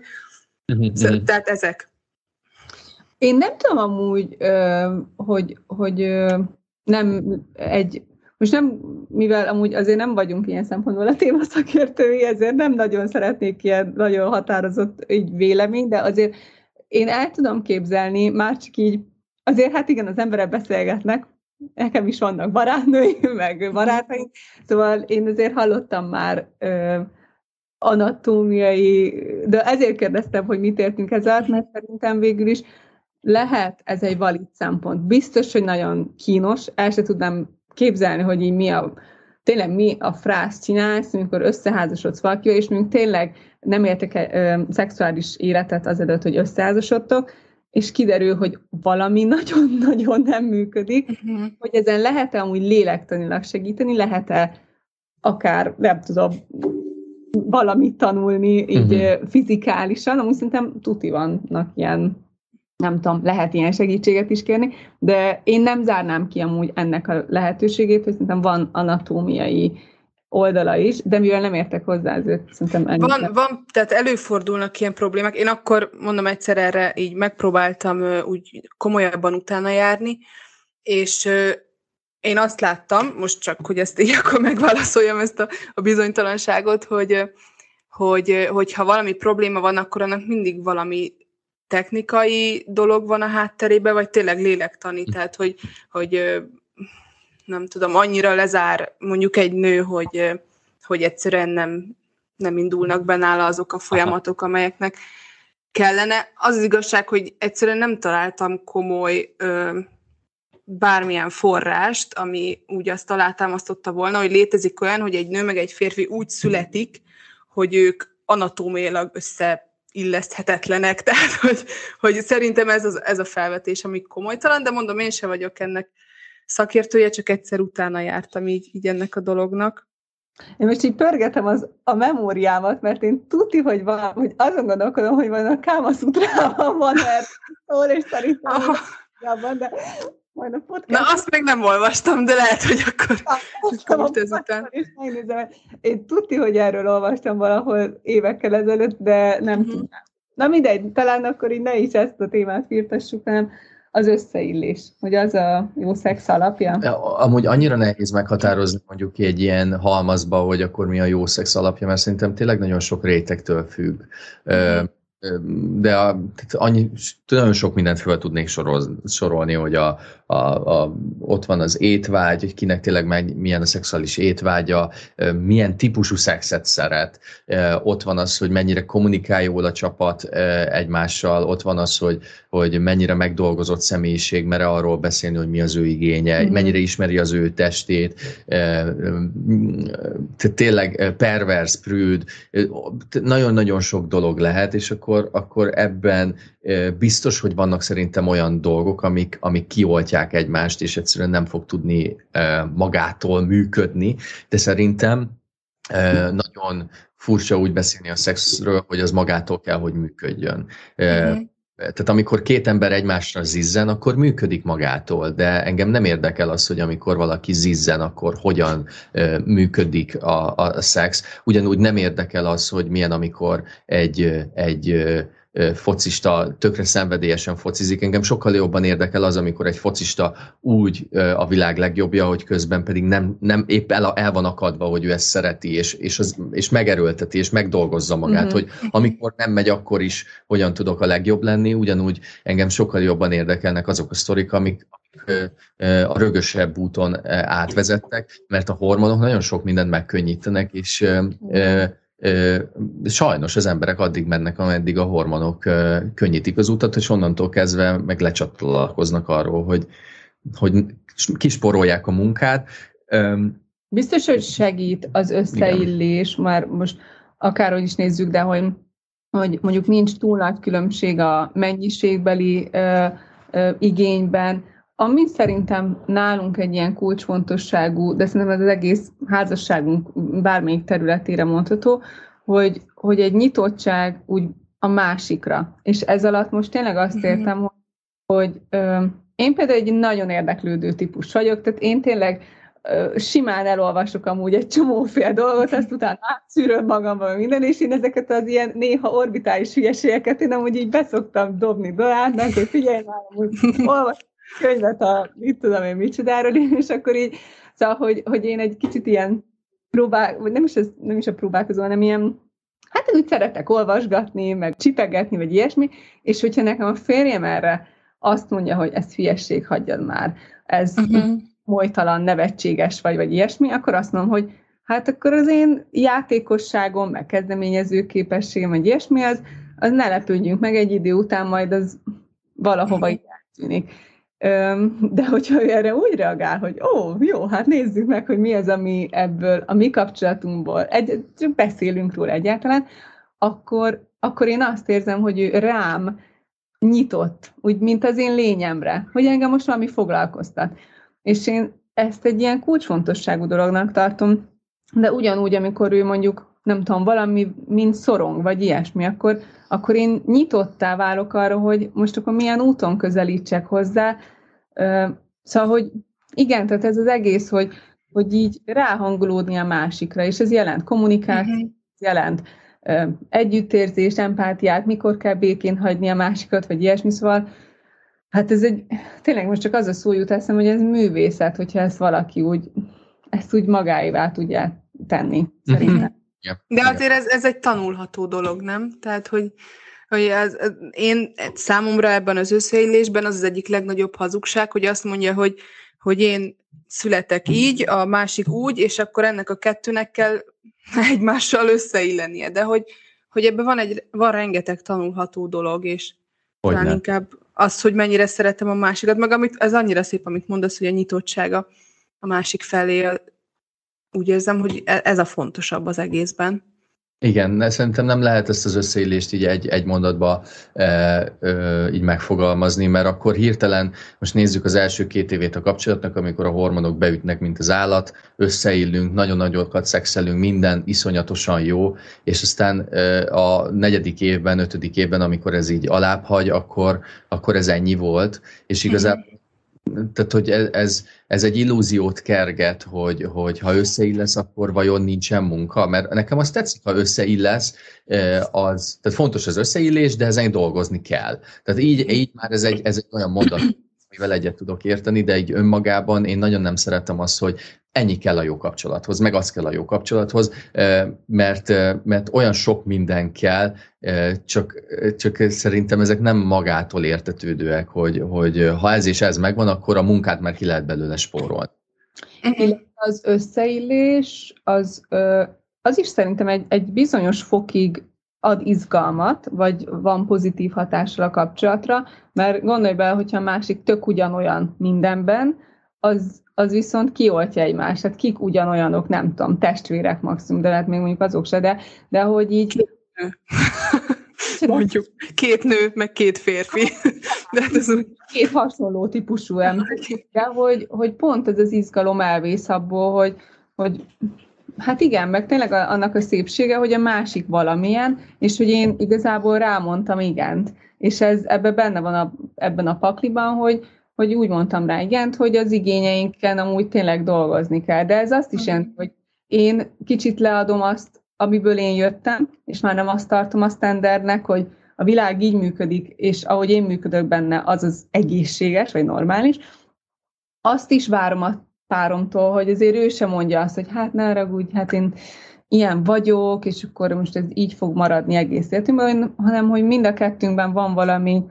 A: Szóval, tehát ezek.
C: Én nem tudom amúgy, hogy, hogy nem egy most nem, mivel amúgy azért nem vagyunk ilyen szempontból a téma szakértői, ezért nem nagyon szeretnék ilyen nagyon határozott így vélemény, de azért én el tudom képzelni, már csak így, azért hát igen, az emberek beszélgetnek, nekem is vannak barátnőim, (laughs) meg barátaim, szóval én azért hallottam már ö, anatómiai, de ezért kérdeztem, hogy mit értünk ezzel, mert szerintem végül is lehet ez egy valid szempont. Biztos, hogy nagyon kínos, el se tudnám képzelni, hogy így mi a, tényleg mi a frász csinálsz, amikor összeházasodsz valakivel, és mondjuk tényleg nem értek ö, szexuális életet azelőtt, hogy összeházasodtok, és kiderül, hogy valami (laughs) nagyon-nagyon nem működik, uh-huh. hogy ezen lehet-e amúgy lélektanilag segíteni, lehet-e akár, nem tudom, valamit tanulni így uh-huh. fizikálisan, amúgy szerintem tuti vannak ilyen nem tudom, lehet ilyen segítséget is kérni, de én nem zárnám ki amúgy ennek a lehetőségét, hogy szerintem van anatómiai oldala is, de mivel nem értek hozzá, ezért szerintem ennyi.
A: Van, van, tehát előfordulnak ilyen problémák. Én akkor, mondom egyszer erre, így megpróbáltam úgy komolyabban utána járni, és én azt láttam, most csak, hogy ezt így (laughs) akkor megválaszoljam ezt a, a bizonytalanságot, hogy, hogy, hogy ha valami probléma van, akkor annak mindig valami technikai dolog van a hátterében, vagy tényleg lélektani, tehát hogy, hogy nem tudom, annyira lezár mondjuk egy nő, hogy, hogy egyszerűen nem, nem indulnak be nála azok a folyamatok, amelyeknek kellene. Az az igazság, hogy egyszerűen nem találtam komoly ö, bármilyen forrást, ami úgy azt alátámasztotta volna, hogy létezik olyan, hogy egy nő meg egy férfi úgy születik, hogy ők anatómiailag összeilleszthetetlenek, (laughs) tehát hogy, hogy szerintem ez, az, ez a felvetés, ami komolytalan, de mondom, én sem vagyok ennek szakértője, csak egyszer utána jártam így, így ennek a dolognak.
C: Én most így pörgetem az, a memóriámat, mert én tudti, hogy van, hogy azon gondolkodom, hogy van a Kámaszutrában van, mert szól, és szerintem van, de
A: majd a podcast... Na, azt még nem olvastam, de lehet, hogy akkor, most ezután.
C: És megnézem, én tudti, hogy erről olvastam valahol évekkel ezelőtt, de nem uh-huh. tudnám. Na mindegy, talán akkor így ne is ezt a témát firtassuk, hanem az összeillés, hogy az a jó szex alapja?
B: Amúgy annyira nehéz meghatározni mondjuk egy ilyen halmazba, hogy akkor mi a jó szex alapja, mert szerintem tényleg nagyon sok rétegtől függ. Mm de a, annyi, nagyon sok mindent fel tudnék sorol, sorolni, hogy a, a, a, ott van az étvágy, hogy kinek tényleg meg, milyen a szexuális étvágya, milyen típusú szexet szeret, ott van az, hogy mennyire kommunikál jól a csapat egymással, ott van az, hogy, hogy mennyire megdolgozott személyiség, mert arról beszélni, hogy mi az ő igénye, mm-hmm. mennyire ismeri az ő testét, tényleg pervers, prűd, nagyon-nagyon sok dolog lehet, és akkor akkor, akkor ebben biztos, hogy vannak szerintem olyan dolgok, amik, amik kioltják egymást, és egyszerűen nem fog tudni magától működni, de szerintem nagyon furcsa úgy beszélni a szexről, hogy az magától kell, hogy működjön. Mm-hmm. Tehát amikor két ember egymásra zizzen, akkor működik magától, de engem nem érdekel az, hogy amikor valaki zizzen, akkor hogyan működik a, a szex. Ugyanúgy nem érdekel az, hogy milyen, amikor egy, egy focista tökre szenvedélyesen focizik. Engem sokkal jobban érdekel az, amikor egy focista úgy a világ legjobbja, hogy közben pedig nem, nem épp el, el van akadva, hogy ő ezt szereti, és, és, az, és megerőlteti, és megdolgozza magát, mm-hmm. hogy amikor nem megy, akkor is hogyan tudok a legjobb lenni. Ugyanúgy engem sokkal jobban érdekelnek azok a sztorik, amik, a rögösebb úton átvezettek, mert a hormonok nagyon sok mindent megkönnyítenek, és sajnos az emberek addig mennek, ameddig a hormonok könnyítik az utat, és onnantól kezdve meg lecsatlakoznak arról, hogy, hogy kisporolják a munkát.
C: Biztos, hogy segít az összeillés, Igen. már most akárhogy is nézzük, de hogy, hogy mondjuk nincs túl nagy különbség a mennyiségbeli ö, ö, igényben, ami szerintem nálunk egy ilyen kulcsfontosságú, de szerintem ez az egész házasságunk bármelyik területére mondható, hogy, hogy egy nyitottság úgy a másikra. És ez alatt most tényleg azt értem, hogy, hogy ö, én például egy nagyon érdeklődő típus vagyok, tehát én tényleg ö, simán elolvasok amúgy egy csomóféle dolgot, azt utána átszűröm magamban minden, és én ezeket az ilyen néha orbitális hülyeségeket én amúgy így beszoktam dobni Doládnak, hogy figyelj már, amúgy olvasok könyvet a mit tudom én micsodáról, (laughs) és akkor így, szóval, hogy, hogy én egy kicsit ilyen próbál, vagy nem is, ez, nem is a próbálkozó, hanem ilyen, hát úgy szeretek olvasgatni, meg csipegetni, vagy ilyesmi, és hogyha nekem a férjem erre azt mondja, hogy ez hülyesség, hagyjad már, ez uh-huh. molytalan, nevetséges vagy, vagy ilyesmi, akkor azt mondom, hogy hát akkor az én játékosságom, meg kezdeményező képességem, vagy ilyesmi, az, az ne lepődjünk meg egy idő után, majd az valahova így eltűnik. De hogyha ő erre úgy reagál, hogy ó, jó, hát nézzük meg, hogy mi az, ami ebből, a mi kapcsolatunkból, egy, csak beszélünk róla egyáltalán, akkor, akkor én azt érzem, hogy ő rám nyitott, úgy, mint az én lényemre, hogy engem most valami foglalkoztat. És én ezt egy ilyen kulcsfontosságú dolognak tartom, de ugyanúgy, amikor ő mondjuk, nem tudom, valami, mint szorong, vagy ilyesmi, akkor, akkor én nyitottá válok arra, hogy most akkor milyen úton közelítsek hozzá. Szóval, hogy igen, tehát ez az egész, hogy hogy így ráhangolódni a másikra, és ez jelent kommunikáció, uh-huh. jelent együttérzést, empátiát, mikor kell békén hagyni a másikat, vagy ilyesmi, szóval hát ez egy, tényleg most csak az a szó jut eszem, hogy ez művészet, hogyha ezt valaki úgy, ezt úgy magáévá tudja tenni, szerintem. Uh-huh.
A: De azért ez, ez egy tanulható dolog, nem? Tehát, hogy, hogy ez, én számomra ebben az összeillésben az az egyik legnagyobb hazugság, hogy azt mondja, hogy, hogy én születek így, a másik úgy, és akkor ennek a kettőnek kell (laughs) egymással összeillenie. De hogy, hogy ebben van, egy, van rengeteg tanulható dolog, és hogy talán inkább az, hogy mennyire szeretem a másikat, meg amit, ez annyira szép, amit mondasz, hogy a nyitottsága a másik felé úgy érzem, hogy e- ez a fontosabb az egészben.
B: Igen, szerintem nem lehet ezt az összeillést így egy, egy mondatba e, e, így megfogalmazni, mert akkor hirtelen, most nézzük az első két évét a kapcsolatnak, amikor a hormonok beütnek, mint az állat, összeillünk, nagyon nagyokat szexelünk, minden iszonyatosan jó, és aztán e, a negyedik évben, ötödik évben, amikor ez így alább hagy, akkor, akkor ez ennyi volt, és igazából tehát, hogy ez, ez egy illúziót kerget, hogy, hogy ha összeillesz, akkor vajon nincsen munka, mert nekem azt tetszik, ha összeillesz, az, tehát fontos az összeillés, de ezen dolgozni kell. Tehát így, így már ez egy, ez egy olyan mondat, amivel egyet tudok érteni, de egy önmagában én nagyon nem szeretem azt, hogy ennyi kell a jó kapcsolathoz, meg az kell a jó kapcsolathoz, mert, mert olyan sok minden kell, csak, csak szerintem ezek nem magától értetődőek, hogy, hogy ha ez és ez megvan, akkor a munkát már ki lehet belőle spórolni.
C: Az összeillés, az, az is szerintem egy, egy bizonyos fokig ad izgalmat, vagy van pozitív hatással a kapcsolatra, mert gondolj bele, hogyha a másik tök ugyanolyan mindenben, az, az viszont kioltja egymást. Hát kik ugyanolyanok, nem tudom, testvérek maximum, de lehet még mondjuk azok se, de, de hogy így...
A: Mondjuk két nő, meg két férfi. De hát ez úgy...
C: Két hasonló típusú ember. De hogy, hogy pont ez az izgalom elvész abból, hogy, hogy Hát igen, meg tényleg annak a szépsége, hogy a másik valamilyen, és hogy én igazából rámondtam igent. És ez ebbe benne van a, ebben a pakliban, hogy, hogy úgy mondtam rá igent, hogy az igényeinken amúgy tényleg dolgozni kell. De ez azt is jelenti, hogy én kicsit leadom azt, amiből én jöttem, és már nem azt tartom a standardnek, hogy a világ így működik, és ahogy én működök benne, az az egészséges, vagy normális. Azt is várom a páromtól, hogy azért ő sem mondja azt, hogy hát ne ragudj, hát én ilyen vagyok, és akkor most ez így fog maradni egész életünkben, hanem hogy mind a kettőnkben van valami,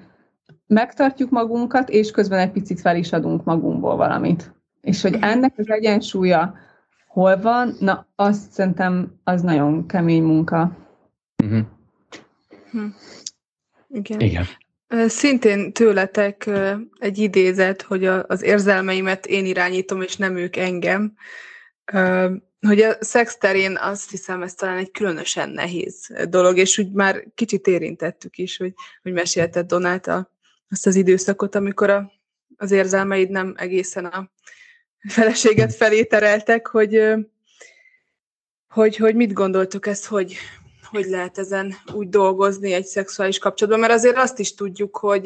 C: megtartjuk magunkat, és közben egy picit fel is adunk magunkból valamit. És hogy ennek az egyensúlya hol van, na azt szerintem az nagyon kemény munka. Uh-huh.
A: Hm. Igen. Igen. Szintén tőletek egy idézet, hogy az érzelmeimet én irányítom, és nem ők engem. Hogy a szex terén azt hiszem, ez talán egy különösen nehéz dolog, és úgy már kicsit érintettük is, hogy, hogy mesélted Donát a, azt az időszakot, amikor a, az érzelmeid nem egészen a feleséget felé tereltek, hogy, hogy, hogy mit gondoltuk ezt, hogy, hogy lehet ezen úgy dolgozni egy szexuális kapcsolatban, mert azért azt is tudjuk, hogy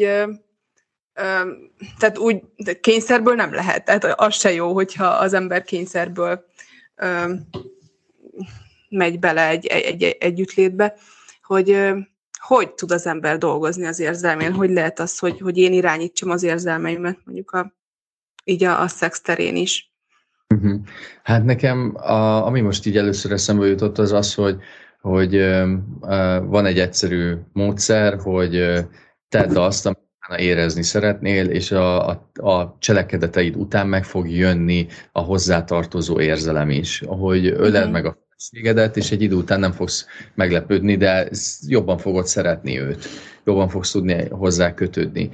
A: tehát úgy kényszerből nem lehet, tehát az se jó, hogyha az ember kényszerből megy bele egy, egy, egy együttlétbe, hogy hogy tud az ember dolgozni az érzelmén, hogy lehet az, hogy, hogy én irányítsam az érzelmeimet, mondjuk a, így a, a szex terén is.
B: Uh-huh. Hát nekem, a, ami most így először eszembe jutott, az az, hogy hogy van egy egyszerű módszer, hogy tedd azt, amit érezni szeretnél, és a, a, a cselekedeteid után meg fog jönni a hozzátartozó érzelem is. Ahogy öled mm. meg a feleségedet, és egy idő után nem fogsz meglepődni, de jobban fogod szeretni őt, jobban fogsz tudni hozzá kötődni.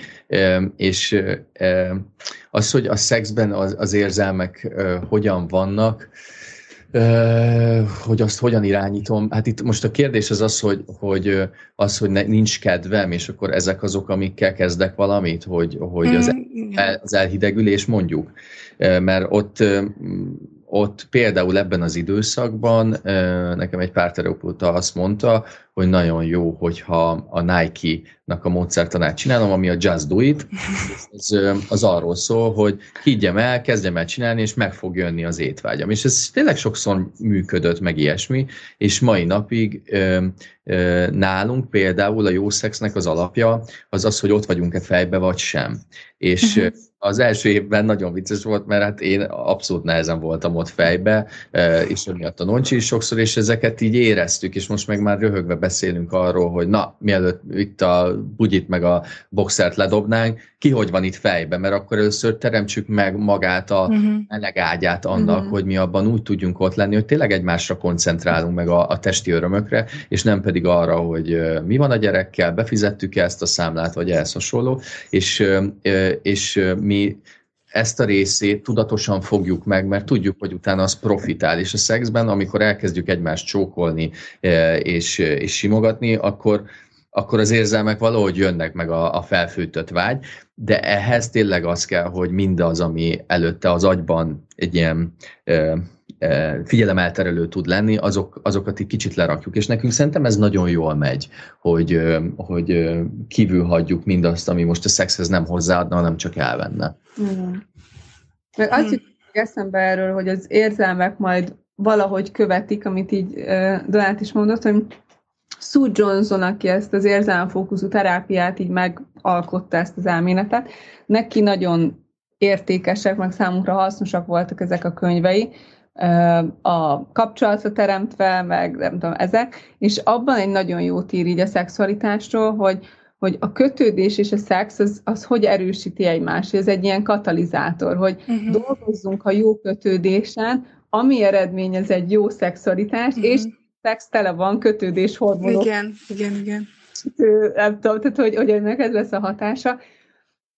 B: És az, hogy a szexben az, az érzelmek hogyan vannak, hogy azt hogyan irányítom. Hát itt most a kérdés az az, hogy, hogy az, hogy ne, nincs kedvem, és akkor ezek azok, amikkel kezdek valamit, hogy, hogy az, mm, el, az elhidegülés mondjuk. Mert ott, ott például ebben az időszakban nekem egy párterapeuta azt mondta, hogy nagyon jó, hogyha a Nike a módszertanát csinálom, ami a Just Do It. Ez, az arról szól, hogy higgyem el, kezdjem el csinálni, és meg fog jönni az étvágyam. És ez tényleg sokszor működött, meg ilyesmi, és mai napig nálunk például a jó szexnek az alapja az az, hogy ott vagyunk-e fejbe, vagy sem. És uh-huh az első évben nagyon vicces volt, mert hát én abszolút nehezen voltam ott fejbe, e, és emiatt a Noncsi is sokszor, és ezeket így éreztük, és most meg már röhögve beszélünk arról, hogy na, mielőtt itt a bugyit meg a boxert ledobnánk, ki hogy van itt fejbe, mert akkor először teremtsük meg magát a uh-huh. meleg ágyát annak, uh-huh. hogy mi abban úgy tudjunk ott lenni, hogy tényleg egymásra koncentrálunk meg a, a testi örömökre, és nem pedig arra, hogy mi van a gyerekkel, befizettük -e ezt a számlát, vagy ehhez hasonló, és, és mi ezt a részét tudatosan fogjuk meg, mert tudjuk, hogy utána az profitál, és a szexben, amikor elkezdjük egymást csókolni és, és simogatni, akkor, akkor az érzelmek valahogy jönnek meg a, a felfűtött vágy, de ehhez tényleg az kell, hogy mindaz, ami előtte az agyban egy ilyen ö, ö, figyelemelterelő tud lenni, azok, azokat egy kicsit lerakjuk. És nekünk szerintem ez nagyon jól megy, hogy, ö, hogy kívül hagyjuk mindazt, ami most a szexhez nem hozzáadna, hanem csak elvenne. Mm.
C: Meg azt hmm. eszembe erről, hogy az érzelmek majd valahogy követik, amit így Donát is mondott, hogy Sue Johnson, aki ezt az érzelemfókuszú terápiát így megalkotta ezt az elméletet, neki nagyon értékesek, meg számunkra hasznosak voltak ezek a könyvei, a kapcsolatra teremtve, meg nem tudom, ezek, és abban egy nagyon jó ír így a szexualitásról, hogy, hogy a kötődés és a szex az, az hogy erősíti egymást, ez egy ilyen katalizátor, hogy uh-huh. dolgozzunk a jó kötődésen, ami eredményez egy jó szexualitást, uh-huh. és szex tele van kötődés hormonok.
A: Igen, igen, igen.
C: Nem tudom, tehát hogy, hogy ennek ez lesz a hatása.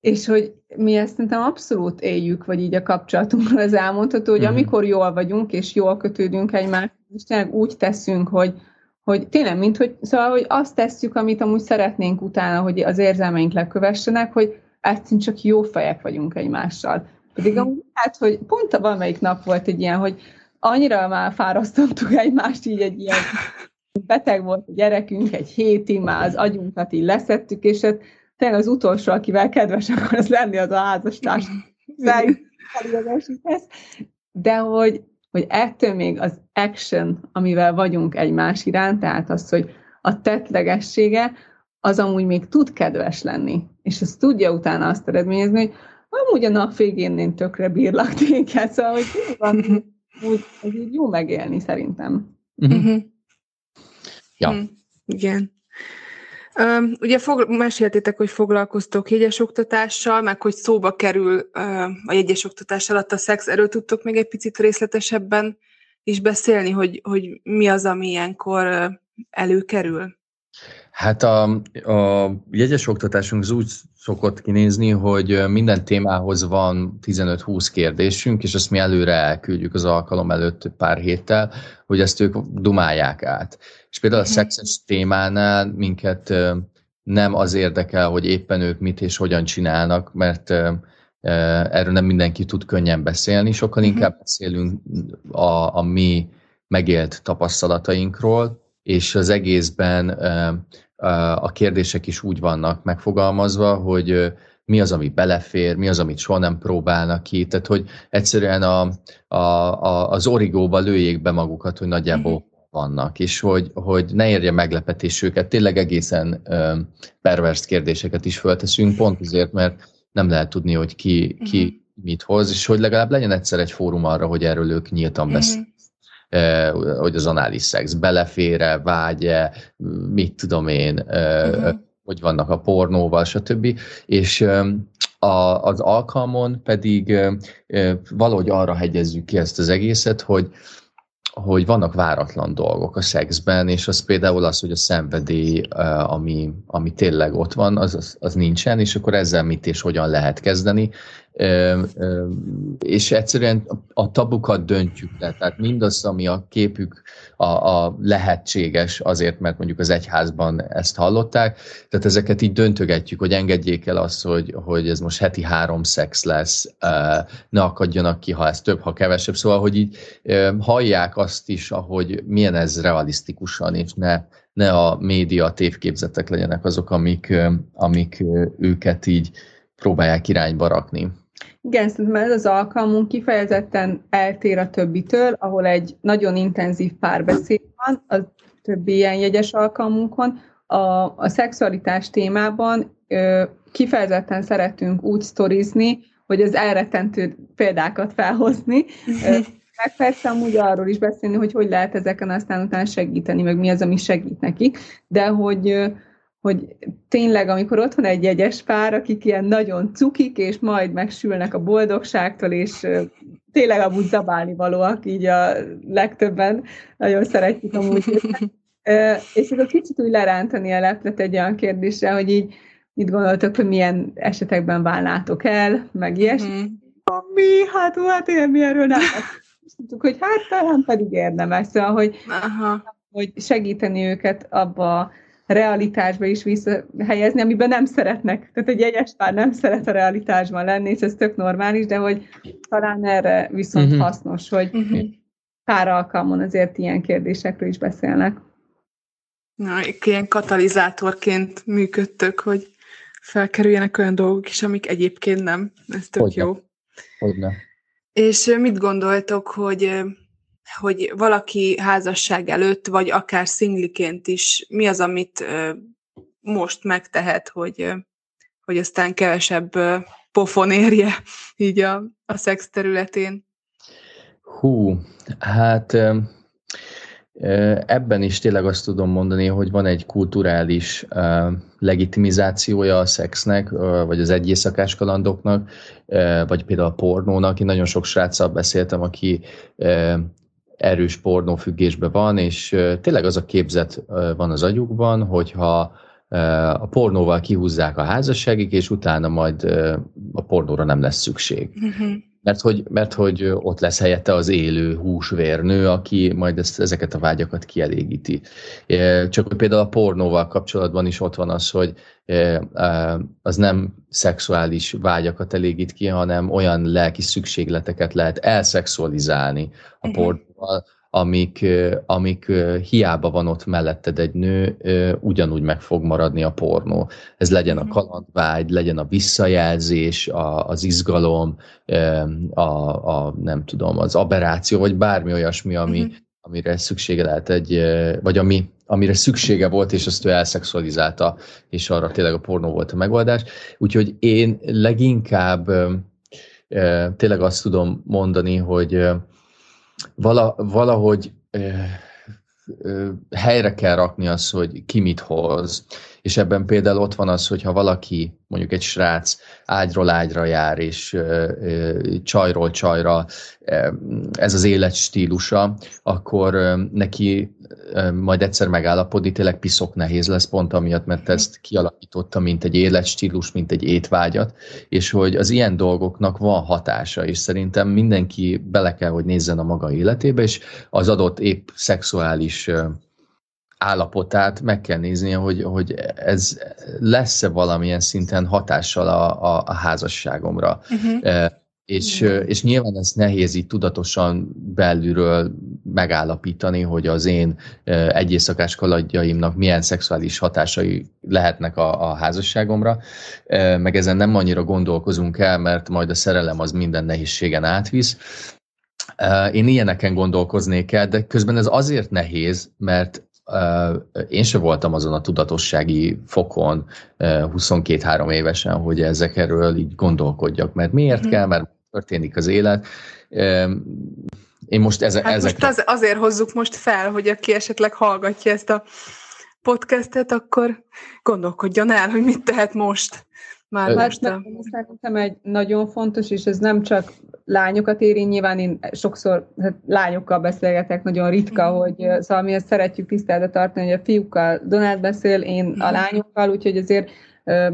C: És hogy mi ezt szerintem abszolút éljük, vagy így a kapcsolatunkról az elmondható, hogy mm. amikor jól vagyunk, és jól kötődünk egymáshoz, és tényleg úgy teszünk, hogy, hogy tényleg, mint hogy, szóval, hogy azt tesszük, amit amúgy szeretnénk utána, hogy az érzelmeink lekövessenek, hogy egyszerűen csak jó fejek vagyunk egymással. Pedig amúgy hát, hogy pont a valamelyik nap volt egy ilyen, hogy annyira már fárasztottuk egymást, így egy ilyen beteg volt a gyerekünk, egy hétig már az agyunkat így leszettük, és hát tényleg az utolsó, akivel kedves akar az lenni, az a házastárs. (laughs) De hogy, hogy ettől még az action, amivel vagyunk egymás iránt, tehát az, hogy a tettlegessége, az amúgy még tud kedves lenni. És ez tudja utána azt eredményezni, hogy amúgy a nap végén én tökre bírlak téged, szóval, hogy van, (laughs) úgy, ez így jó megélni szerintem. Uh-huh.
A: Ja. Uh-huh. Igen. Uh, ugye fog, meséltétek, hogy foglalkoztok jegyes oktatással, meg hogy szóba kerül uh, a jegyes oktatás alatt a szex. Erről tudtok még egy picit részletesebben is beszélni, hogy, hogy mi az, ami ilyenkor uh, előkerül?
B: Hát a, a jegyes oktatásunk úgy szokott kinézni, hogy minden témához van 15-20 kérdésünk, és ezt mi előre elküldjük az alkalom előtt pár héttel, hogy ezt ők dumálják át. És például a mhm. szexes témánál minket nem az érdekel, hogy éppen ők mit és hogyan csinálnak, mert erről nem mindenki tud könnyen beszélni, sokkal mhm. inkább beszélünk a, a mi megélt tapasztalatainkról, és az egészben a kérdések is úgy vannak megfogalmazva, hogy mi az, ami belefér, mi az, amit soha nem próbálnak ki, tehát hogy egyszerűen a, a, a, az origóba lőjék be magukat, hogy nagyjából uh-huh. vannak, és hogy, hogy ne érje meglepetés őket, tényleg egészen ö, pervers kérdéseket is fölteszünk, pont azért, mert nem lehet tudni, hogy ki, ki uh-huh. mit hoz, és hogy legalább legyen egyszer egy fórum arra, hogy erről ők nyíltan uh-huh. Hogy az anális szex belefére, vágye, mit tudom én, uh-huh. hogy vannak a pornóval, stb. És a, az alkalmon pedig valahogy arra hegyezzük ki ezt az egészet, hogy hogy vannak váratlan dolgok a szexben, és az például az, hogy a szenvedély, ami, ami tényleg ott van, az, az, az nincsen, és akkor ezzel mit és hogyan lehet kezdeni, és egyszerűen a tabukat döntjük le, tehát mindaz, ami a képük a, a lehetséges, azért, mert mondjuk az egyházban ezt hallották, tehát ezeket így döntögetjük, hogy engedjék el azt, hogy, hogy ez most heti három szex lesz, ne akadjanak ki, ha ez több, ha kevesebb, szóval, hogy így hallják azt is, ahogy milyen ez realisztikusan, és ne, ne a média tévképzetek legyenek azok, amik, amik őket így próbálják irányba rakni.
C: Igen, szerintem ez az alkalmunk kifejezetten eltér a többitől, ahol egy nagyon intenzív párbeszéd van, a többi ilyen jegyes alkalmunkon. A, a szexualitás témában ö, kifejezetten szeretünk úgy sztorizni, hogy az elretentő példákat felhozni, meg persze amúgy arról is beszélni, hogy hogy lehet ezeken aztán utána segíteni, meg mi az, ami segít nekik, de hogy hogy tényleg, amikor ott van egy jegyes pár, akik ilyen nagyon cukik, és majd megsülnek a boldogságtól, és tényleg amúgy zabálni valóak, így a legtöbben nagyon szeretjük amúgy. és akkor kicsit úgy lerántani a leplet egy olyan kérdésre, hogy így mit gondoltok, hogy milyen esetekben válnátok el, meg ilyesmi. Mm-hmm. Mi? Hát, hát én mi erről nem tudtuk, hogy hát talán pedig érdemes, szóval, hogy, Aha. hogy segíteni őket abba realitásba is visszahelyezni, amiben nem szeretnek. Tehát egy egyes pár nem szeret a realitásban lenni, és ez tök normális, de hogy talán erre viszont uh-huh. hasznos, hogy uh-huh. pár alkalmon azért ilyen kérdésekről is beszélnek.
A: Na, ilyen katalizátorként működtök, hogy felkerüljenek olyan dolgok is, amik egyébként nem. Ez tök Hogyne. jó.
B: Hogyne.
A: És mit gondoltok, hogy hogy valaki házasság előtt, vagy akár szingliként is, mi az, amit most megtehet, hogy, hogy aztán kevesebb pofon érje így a, a szex területén?
B: Hú, hát ebben is tényleg azt tudom mondani, hogy van egy kulturális legitimizációja a szexnek, vagy az egyészakás kalandoknak, vagy például a pornónak. Én nagyon sok sráccal beszéltem, aki erős pornófüggésben van, és tényleg az a képzet van az agyukban, hogyha a pornóval kihúzzák a házasságig, és utána majd a pornóra nem lesz szükség. Uh-huh. Mert hogy, mert hogy ott lesz helyette az élő húsvérnő, aki majd ezt, ezeket a vágyakat kielégíti. Csak hogy például a pornóval kapcsolatban is ott van az, hogy az nem szexuális vágyakat elégít ki, hanem olyan lelki szükségleteket lehet elszexualizálni a uh-huh. Pornóval, amik, amik hiába van ott melletted egy nő, ugyanúgy meg fog maradni a pornó. Ez legyen a mhm. kalandvágy, legyen a visszajelzés, a, az izgalom, a, a, nem tudom, az aberráció, vagy bármi olyasmi, ami, uh-huh. amire szüksége lehet egy, vagy ami, amire szüksége volt, és azt ő elszexualizálta, és arra tényleg a pornó volt a megoldás. Úgyhogy én leginkább tényleg azt tudom mondani, hogy vala, valahogy helyre kell rakni az, hogy ki mit hoz. És ebben például ott van az, hogy ha valaki, mondjuk egy srác ágyról ágyra jár, és csajról csajra ez az életstílusa, akkor neki majd egyszer megállapodni, tényleg piszok nehéz lesz pont amiatt, mert ezt kialakította, mint egy életstílus, mint egy étvágyat, és hogy az ilyen dolgoknak van hatása, és szerintem mindenki bele kell, hogy nézzen a maga életébe, és az adott épp szexuális állapotát meg kell néznie, hogy, hogy ez lesz-e valamilyen szinten hatással a, a, a házasságomra. Uh-huh. És, és nyilván ez nehéz így tudatosan belülről megállapítani, hogy az én egy éjszakás kaladjaimnak milyen szexuális hatásai lehetnek a, a házasságomra, meg ezen nem annyira gondolkozunk el, mert majd a szerelem az minden nehézségen átvisz. Én ilyeneken gondolkoznék el, de közben ez azért nehéz, mert én se voltam azon a tudatossági fokon 22-3 évesen, hogy ezekről így gondolkodjak, mert miért mm. kell, mert történik az élet. Én most eze, hát ezekre...
A: most az, azért hozzuk most fel, hogy aki esetleg hallgatja ezt a podcastet, akkor gondolkodjon el, hogy mit tehet most.
C: Már hát szerintem egy nagyon fontos, és ez nem csak lányokat éri, nyilván én sokszor hát lányokkal beszélgetek, nagyon ritka, mm. hogy szóval mi ezt szeretjük tiszteletbe tartani, hogy a fiúkkal Donát beszél, én mm. a lányokkal, úgyhogy azért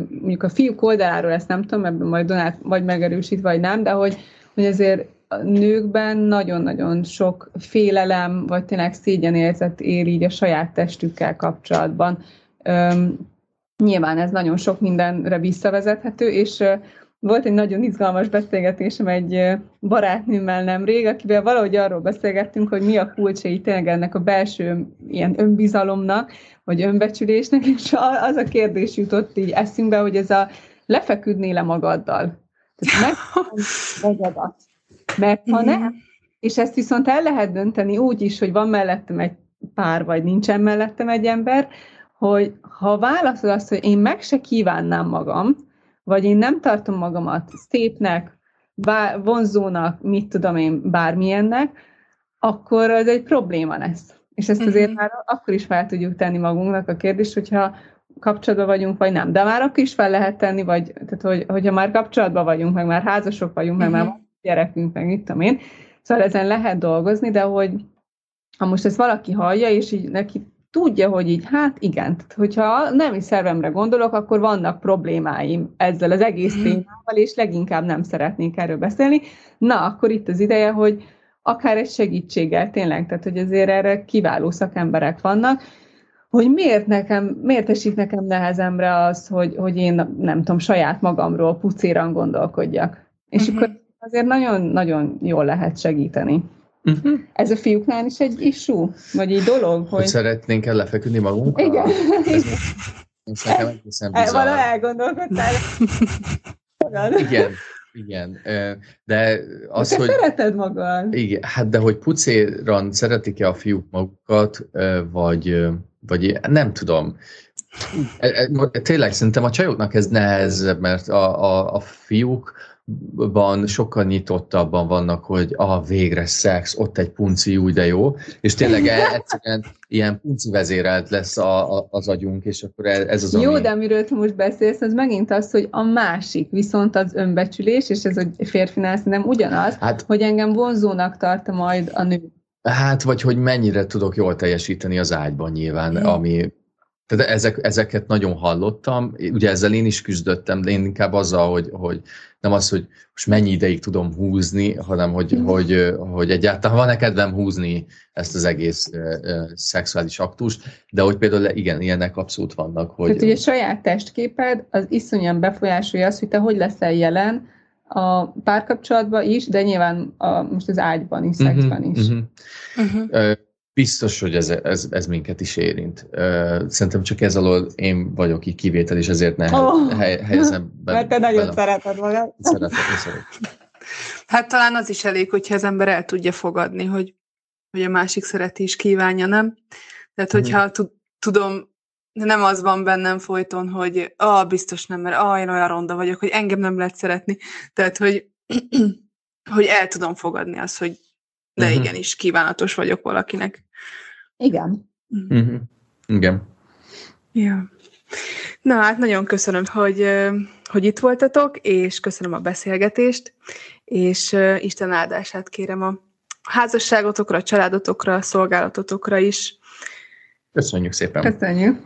C: mondjuk a fiúk oldaláról ezt nem tudom, ebben majd Donát vagy megerősít, vagy nem, de hogy, hogy azért a nőkben nagyon-nagyon sok félelem, vagy tényleg szégyenérzet ér így a saját testükkel kapcsolatban. Üm, nyilván ez nagyon sok mindenre visszavezethető, és volt egy nagyon izgalmas beszélgetésem egy barátnőmmel nemrég, akivel valahogy arról beszélgettünk, hogy mi a kulcsa tényleg ennek a belső ilyen önbizalomnak, vagy önbecsülésnek, és az a kérdés jutott így eszünkbe, hogy ez a lefeküdnél le magaddal. Tehát meg (laughs) Mert ha nem, és ezt viszont el lehet dönteni úgy is, hogy van mellettem egy pár, vagy nincsen mellettem egy ember, hogy ha válaszol azt, hogy én meg se kívánnám magam, vagy én nem tartom magamat szépnek, bár, vonzónak, mit tudom én, bármilyennek, akkor az egy probléma lesz. És ezt azért uh-huh. már akkor is fel tudjuk tenni magunknak a kérdést, hogyha kapcsolatban vagyunk, vagy nem. De már akkor is fel lehet tenni, vagy, tehát hogy, hogyha már kapcsolatban vagyunk, meg már házasok vagyunk, uh-huh. meg már mhm. gyerekünk, meg mit tudom én. Szóval ezen lehet dolgozni, de hogy ha most ezt valaki hallja, és így neki tudja, hogy így, hát igen, tehát hogyha nem is szervemre gondolok, akkor vannak problémáim ezzel az egész mhm. témával, és leginkább nem szeretnénk erről beszélni. Na, akkor itt az ideje, hogy akár egy segítséggel tényleg, tehát hogy azért erre kiváló szakemberek vannak, hogy miért, nekem, miért esik nekem nehezemre az, hogy, hogy én nem tudom, saját magamról pucéran gondolkodjak. És uh-huh. akkor azért nagyon-nagyon jól lehet segíteni. Uh-huh. Ez a fiúknál is egy issue? Vagy egy dolog? Hogy,
B: hogy szeretnénk el lefeküdni magunkkal?
C: Igen.
B: Ez, ez nekem egészen bizarr.
C: Vala elgondolkodtál.
B: igen, igen. De az,
C: te
B: hogy...
C: szereted magad.
B: Igen, hát de hogy pucéran szeretik-e a fiúk magukat, vagy, vagy nem tudom. E, e, tényleg szerintem a csajoknak ez nehezebb, mert a, a, a fiúk ban sokkal nyitottabban vannak, hogy a végre szex, ott egy punci, úgy de jó, és tényleg e- egyszerűen ilyen punci vezérelt lesz a, a, az agyunk, és akkor e- ez az,
C: Jó, ami... de amiről te most beszélsz, az megint az, hogy a másik, viszont az önbecsülés, és ez a férfinál nem ugyanaz, hát, hogy engem vonzónak tart majd a nő.
B: Hát, vagy hogy mennyire tudok jól teljesíteni az ágyban nyilván, ami tehát ezek, ezeket nagyon hallottam, ugye ezzel én is küzdöttem, de én inkább azzal, hogy, hogy nem az, hogy most mennyi ideig tudom húzni, hanem hogy, mm. hogy, hogy egyáltalán van-e kedvem húzni ezt az egész uh, szexuális aktust, de hogy például igen, ilyenek abszolút vannak. Hogy...
C: Tehát ugye a saját testképed az iszonyan befolyásolja azt, hogy te hogy leszel jelen a párkapcsolatban is, de nyilván a, most az ágyban is, mhm, szexben is.
B: Uh-huh. Uh-huh. Biztos, hogy ez, ez, ez minket is érint. Szerintem csak ez alól én vagyok így kivétel, és ezért ne oh. hely, helyezem
C: be. Mert te nagyon szereted magad.
B: Szeretem, szeretem.
A: Hát talán az is elég, hogyha az ember el tudja fogadni, hogy, hogy a másik szereti is kívánja, nem? Tehát, mhm. hogyha hmm. tudom, nem az van bennem folyton, hogy ah, biztos nem, mert ah, én olyan ronda vagyok, hogy engem nem lehet szeretni. Tehát, hogy, (clears throat) hogy el tudom fogadni azt, hogy de uh-huh. igenis kívánatos vagyok valakinek.
C: Igen.
B: Uh-huh. Igen.
A: Ja. Na hát nagyon köszönöm, hogy, hogy itt voltatok, és köszönöm a beszélgetést, és Isten áldását kérem a házasságotokra, a családotokra, a szolgálatotokra is.
B: Köszönjük szépen.
C: Köszönjük.